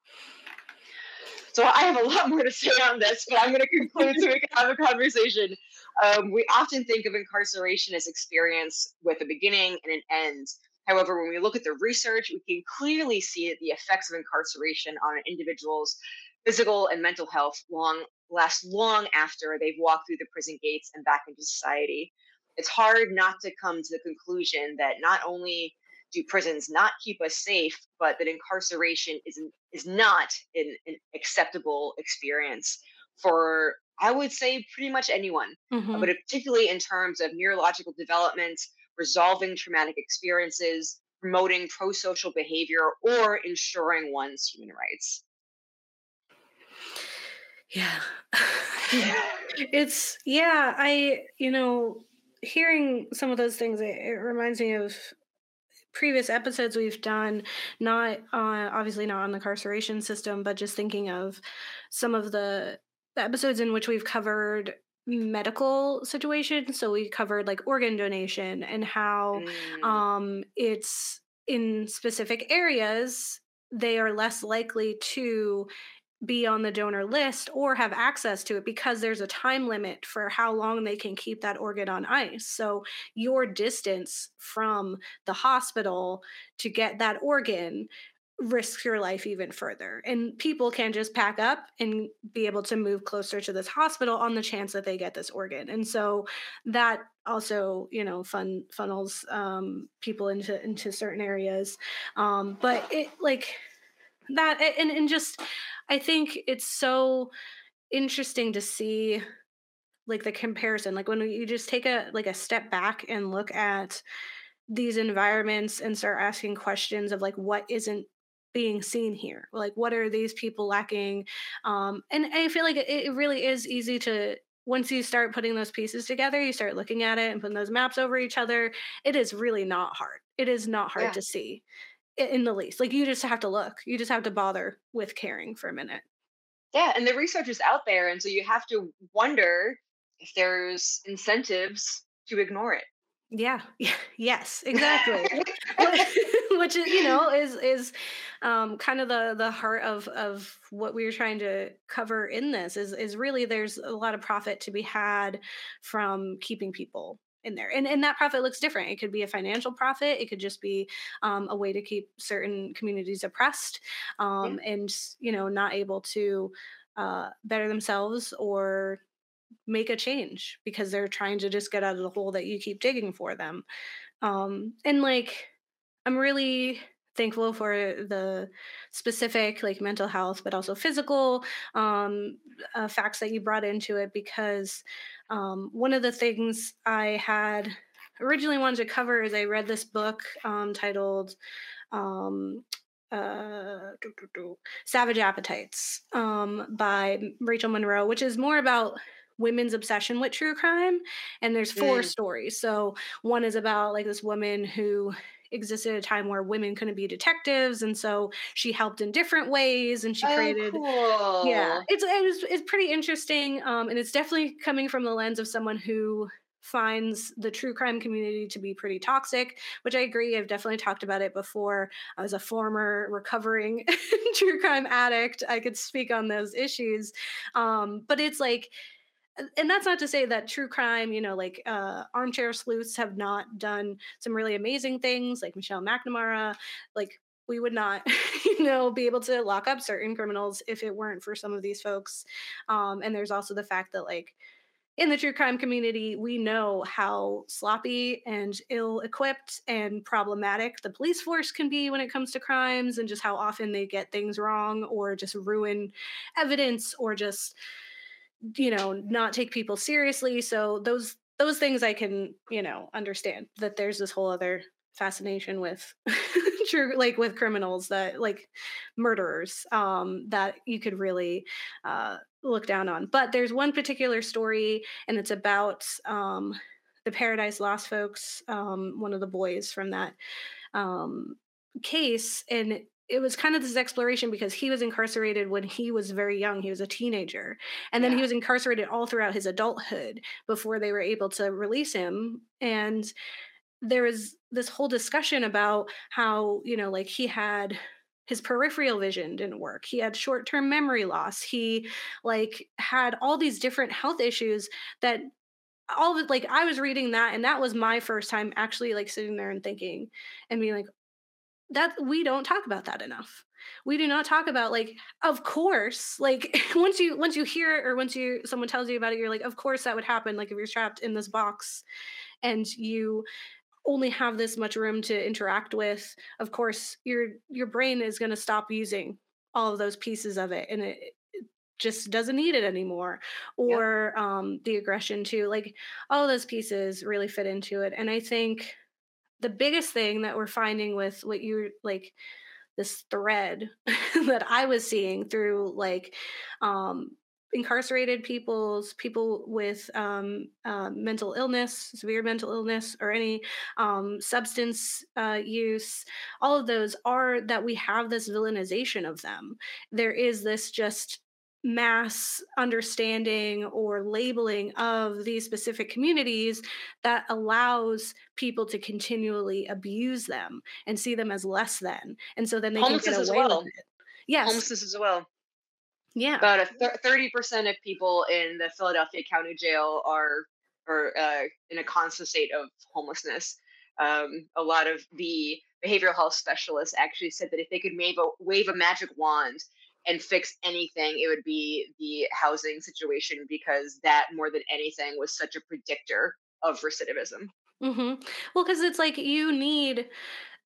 So I have a lot more to say on this, but I'm going to conclude so we can have a conversation. Um, we often think of incarceration as experience with a beginning and an end. However, when we look at the research, we can clearly see that the effects of incarceration on an individual's physical and mental health long last long after they've walked through the prison gates and back into society. It's hard not to come to the conclusion that not only do prisons not keep us safe, but that incarceration is is not an, an acceptable experience for I would say pretty much anyone, mm-hmm. but particularly in terms of neurological development, resolving traumatic experiences, promoting pro social behavior, or ensuring one's human rights. Yeah. <laughs> it's, yeah, I, you know, hearing some of those things, it, it reminds me of previous episodes we've done not uh, obviously not on the incarceration system but just thinking of some of the, the episodes in which we've covered medical situations so we covered like organ donation and how mm. um it's in specific areas they are less likely to be on the donor list or have access to it because there's a time limit for how long they can keep that organ on ice. So your distance from the hospital to get that organ risks your life even further. And people can just pack up and be able to move closer to this hospital on the chance that they get this organ. And so that also, you know, fun funnels um, people into into certain areas. Um, but it like that and and just I think it's so interesting to see like the comparison like when you just take a like a step back and look at these environments and start asking questions of like what isn't being seen here? Like what are these people lacking? Um and i feel like it, it really is easy to once you start putting those pieces together you start looking at it and putting those maps over each other it is really not hard. It is not hard yeah. to see in the least. Like you just have to look. You just have to bother with caring for a minute. Yeah, and the research is out there, and so you have to wonder if there's incentives to ignore it. Yeah. <laughs> Yes. <laughs> Exactly. <laughs> Which is, you know, is is um, kind of the the heart of of what we were trying to cover in this is is really there's a lot of profit to be had from keeping people in there and, and that profit looks different it could be a financial profit it could just be um, a way to keep certain communities oppressed um, yeah. and you know not able to uh, better themselves or make a change because they're trying to just get out of the hole that you keep digging for them um, and like i'm really thankful for the specific like mental health but also physical um, uh, facts that you brought into it because um, one of the things i had originally wanted to cover is i read this book um, titled um, uh, savage appetites um, by rachel monroe which is more about women's obsession with true crime and there's four mm. stories so one is about like this woman who existed at a time where women couldn't be detectives and so she helped in different ways and she Oh, created cool. yeah it's it was, it's pretty interesting um and it's definitely coming from the lens of someone who finds the true crime community to be pretty toxic which i agree i've definitely talked about it before i was a former recovering <laughs> true crime addict i could speak on those issues um but it's like and that's not to say that true crime, you know, like uh, armchair sleuths have not done some really amazing things, like Michelle McNamara. Like we would not, <laughs> you know, be able to lock up certain criminals if it weren't for some of these folks. Um, and there's also the fact that, like, in the true crime community, we know how sloppy and ill equipped and problematic the police force can be when it comes to crimes and just how often they get things wrong or just ruin evidence or just you know not take people seriously so those those things i can you know understand that there's this whole other fascination with <laughs> true like with criminals that like murderers um that you could really uh look down on. But there's one particular story and it's about um the paradise lost folks um one of the boys from that um case and it was kind of this exploration because he was incarcerated when he was very young. He was a teenager. And then he was incarcerated all throughout his adulthood before they were able to release him. And there was this whole discussion about how, you know, like he had his peripheral vision didn't work. He had short-term memory loss. He like had all these different health issues that all of it like I was reading that and that was my first time actually like sitting there and thinking and being like that we don't talk about that enough. We do not talk about like of course like <laughs> once you once you hear it or once you someone tells you about it you're like of course that would happen like if you're trapped in this box and you only have this much room to interact with of course your your brain is going to stop using all of those pieces of it and it it just doesn't need it anymore. Or um the aggression too like all those pieces really fit into it. And i think the biggest thing that we're finding with what you like this thread <laughs> that I was seeing through like um incarcerated people's people with um, uh, mental illness severe mental illness or any um, substance uh, use all of those are that we have this villainization of them. There is this just mass understanding or labeling of these specific communities that allows people to continually abuse them and see them as less than and so then they can get Homelessness as away well. with it yes Homelessness as well. yeah About a thir- 30% of people in the Philadelphia County Jail are are uh, in a constant state of homelessness. Um, a lot of the behavioral health specialists actually said that if they could wave a, wave a magic wand and fix anything, it would be the housing situation because that more than anything was such a predictor of recidivism. hmm Well, because it's like you need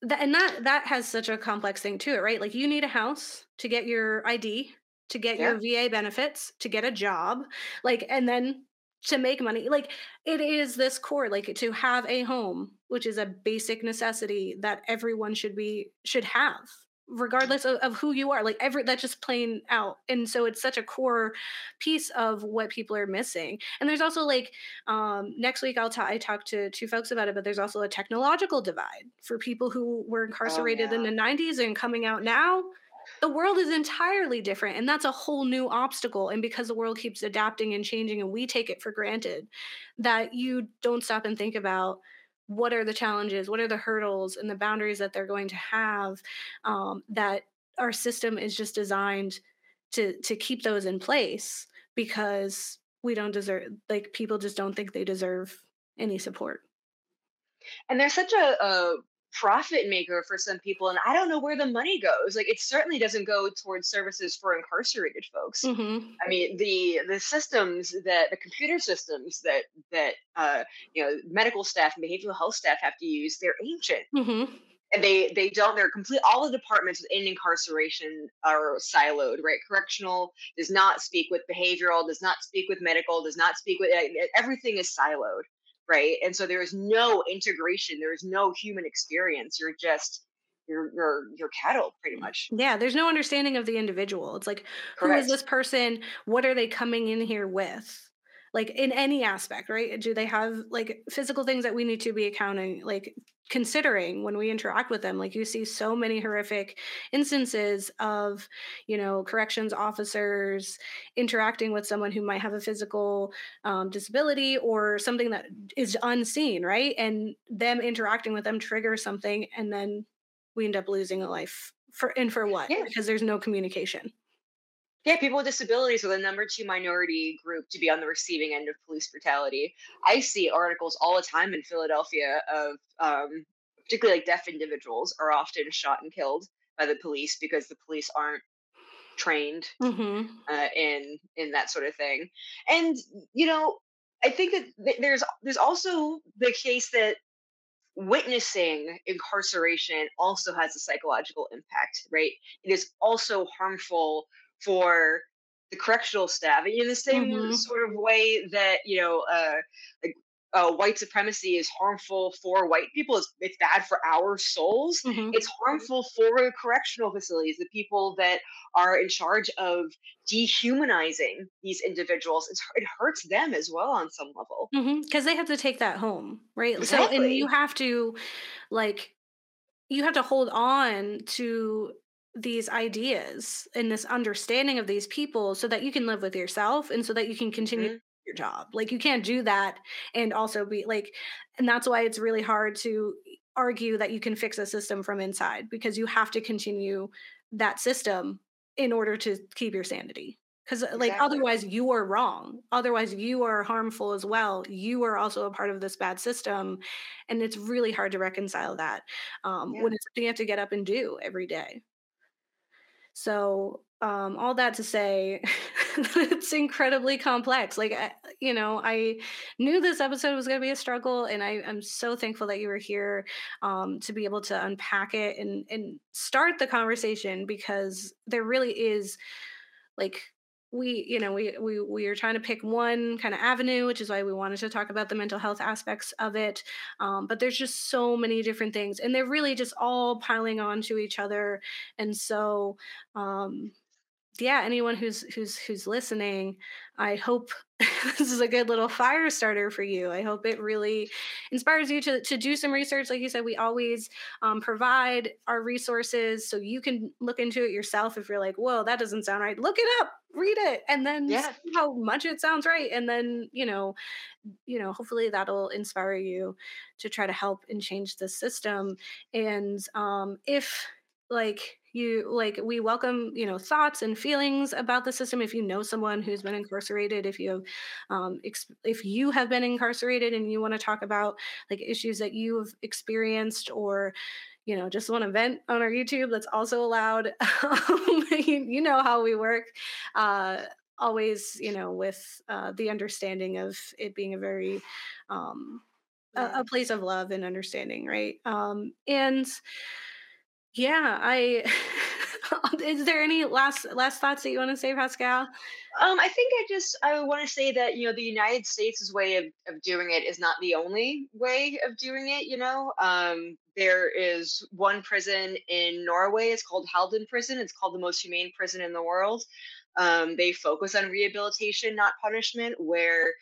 that, and that that has such a complex thing to it, right? Like you need a house to get your ID, to get Yeah. your VA benefits, to get a job, like, and then to make money. Like it is this core, like to have a home, which is a basic necessity that everyone should be should have regardless of, of who you are like every that's just plain out and so it's such a core piece of what people are missing and there's also like um, next week I'll ta- I talk to two folks about it, but there's also a technological divide for people who were incarcerated in yeah. the 90s and coming out now. The world is entirely different, and that's a whole new obstacle. And because the world keeps adapting and changing, and we take it for granted, that you don't stop and think about what are the challenges, what are the hurdles, and the boundaries that they're going to have. Um, that our system is just designed to to keep those in place because we don't deserve like people just don't think they deserve any support. and they're such a, a profit maker for some people and i don't know where the money goes like it certainly doesn't go towards services for incarcerated folks. Hmm i mean the the systems that the computer systems that that uh, you know medical staff and behavioral health staff have to use they're ancient. Hmm and they they don't they're complete all the departments in incarceration are siloed right? Correctional does not speak with behavioral does not speak with medical does not speak with eh, everything is siloed right and so there is no integration there is no human experience you're just you're you're you're cattle pretty mm, much Yeah, there's no understanding of the individual. It's like, who is this person? What are they coming in here with? Like in any aspect right? Do they have like physical things that we need to be accounting like considering when we interact with them? Like you see so many horrific instances of you know corrections officers interacting with someone who might have a physical um, disability or something that is unseen right? And them interacting with them triggers something and then we end up losing a life for and for what? Because there's no communication Yeah, people with disabilities are the number two minority group to be on the receiving end of police brutality. I see articles all the time in Philadelphia of um, particularly like deaf individuals are often shot and killed by the police because the police aren't trained hmm uh, in in that sort of thing. And you know, I think that th- there's there's also the case that witnessing incarceration also has a psychological impact, right? It is also harmful for the correctional staff in the same hmm sort of way that you know, uh, like uh, white supremacy is harmful for white people. It's, it's bad for our souls. hmm It's harmful for correctional facilities, the people that are in charge of dehumanizing these individuals. It's, it hurts them as well on some level. because they have to take that home right so and you have to like you have to hold on to these ideas and this understanding of these people so that you can live with yourself and so that you can continue Mhm. your job like you can't do that and also be like and that's why it's really hard to argue that you can fix a system from inside because you have to continue that system in order to keep your sanity because like Exactly. otherwise you are wrong otherwise you are harmful as well you are also a part of this bad system and it's really hard to reconcile that um, Yeah. when it's something you have to get up and do every day so, um, all that to say, <laughs> it's incredibly complex. Like, you know, I knew this episode was going to be a struggle, and I, I'm so thankful that you were here um, to be able to unpack it and and start the conversation because there really is like we you know we we we are trying to pick one kind of avenue which is why we wanted to talk about the mental health aspects of it um, but there's just so many different things and they're really just all piling on to each other and so um, yeah anyone who's who's who's listening i hope <laughs> this is a good little fire starter for you. I hope it really inspires you to, to do some research. Like you said we always um, provide our resources so you can look into it yourself if you're like whoa that doesn't sound right. Look it up read it and then see Yeah. how much it sounds right and then you know you know hopefully that'll inspire you to try to help and change the system. And um if like you like we welcome you know thoughts and feelings about the system if you know someone who's been incarcerated if you have um ex- if you have been incarcerated and you want to talk about like issues that you've experienced or you know just want to vent on our youtube that's also allowed <laughs> um, you, you know how we work uh always you know with uh the understanding of it being a very um a, a place of love and understanding right? Um and yeah, I <laughs> is there any last last thoughts that you want to say, Pascal? Um, I think I just I want to say that you know the United States' way of, of doing it is not the only way of doing it. You know, um, there is one prison in Norway. It's called Halden Prison. It's called the most humane prison in the world. Um, they focus on rehabilitation, not punishment. Where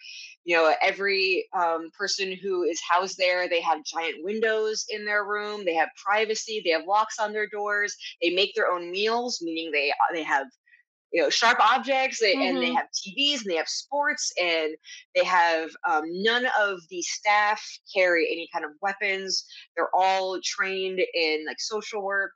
you know every um, person who is housed there, they have giant windows in their room. They have privacy. They have locks on their doors. They make their own meals, meaning they they have you know sharp objects they, and they Mhm. have tvs and they have sports and they have um, none of the staff carry any kind of weapons. They're all trained in like social work.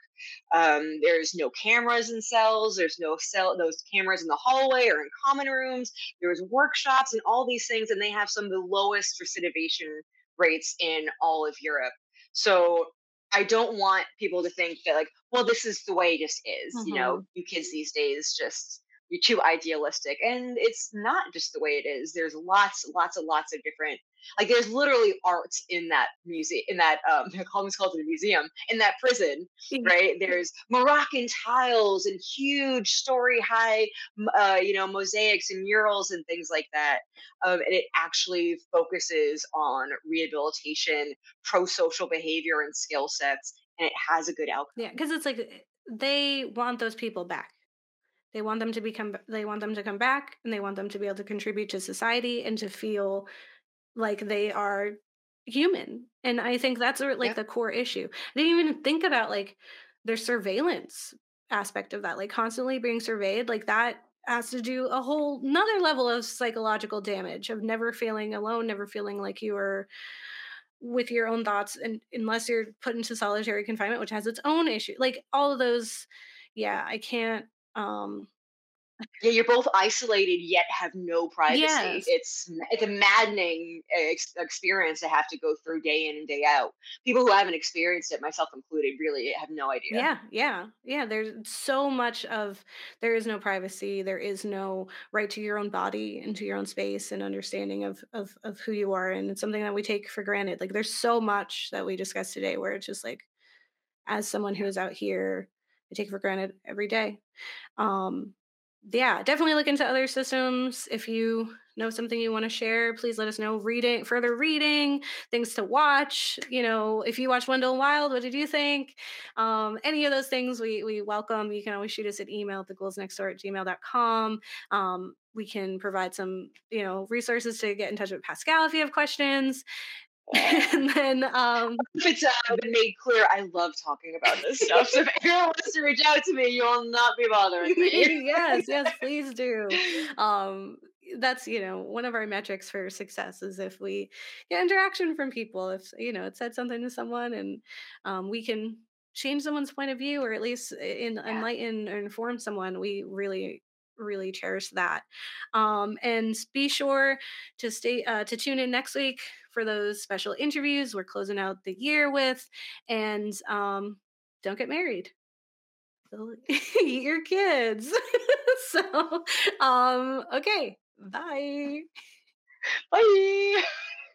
Um, there's no cameras in cells there's no cell those cameras in the hallway or in common rooms. There's workshops and all these things and they have some of the lowest recidivation rates in all of europe. So I don't want people to think that like, well, this is the way it just is. You know, Mhm. you kids these days just you're too idealistic, and it's not just the way it is. There's lots, lots and lots of different like. There's literally art in that museum, in that um, <laughs> almost called it a museum, in that prison, right? There's Moroccan tiles and huge story high, uh, you know, mosaics and murals and things like that. Um, and it actually focuses on rehabilitation pro-social behavior and skill sets and it has a good outcome Yeah, because it's like eh, they want those people back. They want them to become they want them to come back and they want them to be able to contribute to society and to feel like they are human. And I think that's like Yeah. the core issue. I didn't even think about like their surveillance aspect of that, like constantly being surveyed, like that has to do a whole another level of psychological damage of never feeling alone, never feeling like you are with your own thoughts and unless you're put into solitary confinement, which has its own issue. Like all of those, yeah, I can't um Yeah, you're both isolated yet have no privacy. yes. It's it's a maddening ex- experience to have to go through day in and day out. People who haven't experienced it, myself included, really have no idea. Yeah, yeah, yeah. There's so much of there is no privacy. There is no right to your own body and to your own space and understanding of of of who you are. And it's something that we take for granted. Like there's so much that we discussed today where it's just like, as someone who is out here, I take for granted every day. Um, yeah, definitely look into other systems. If you know something you want to share, please let us know. Reading, further reading, things to watch. You know, if you watch Wendell Wild, what did you think? Um, any of those things we we welcome. You can always shoot us an email at theghouls at gmail.com. Um, we can provide some, you know, resources to get in touch with Pascal if you have questions. <laughs> And then um If it's uh, been made clear, I love talking about this stuff. So if <laughs> anyone wants to reach out to me, you will not be bothering me. <laughs> yes, yes, please do. Um, that's you know one of our metrics for success is if we get interaction from people. If you know it said something to someone and um, we can change someone's point of view or at least in, yeah. enlighten or inform someone, we really really cherish that. Um, and be sure to stay uh, to tune in next week for those special interviews we're closing out the year with, and um, don't get married <laughs> eat your kids. <laughs> so, um, okay, bye. Bye. <laughs>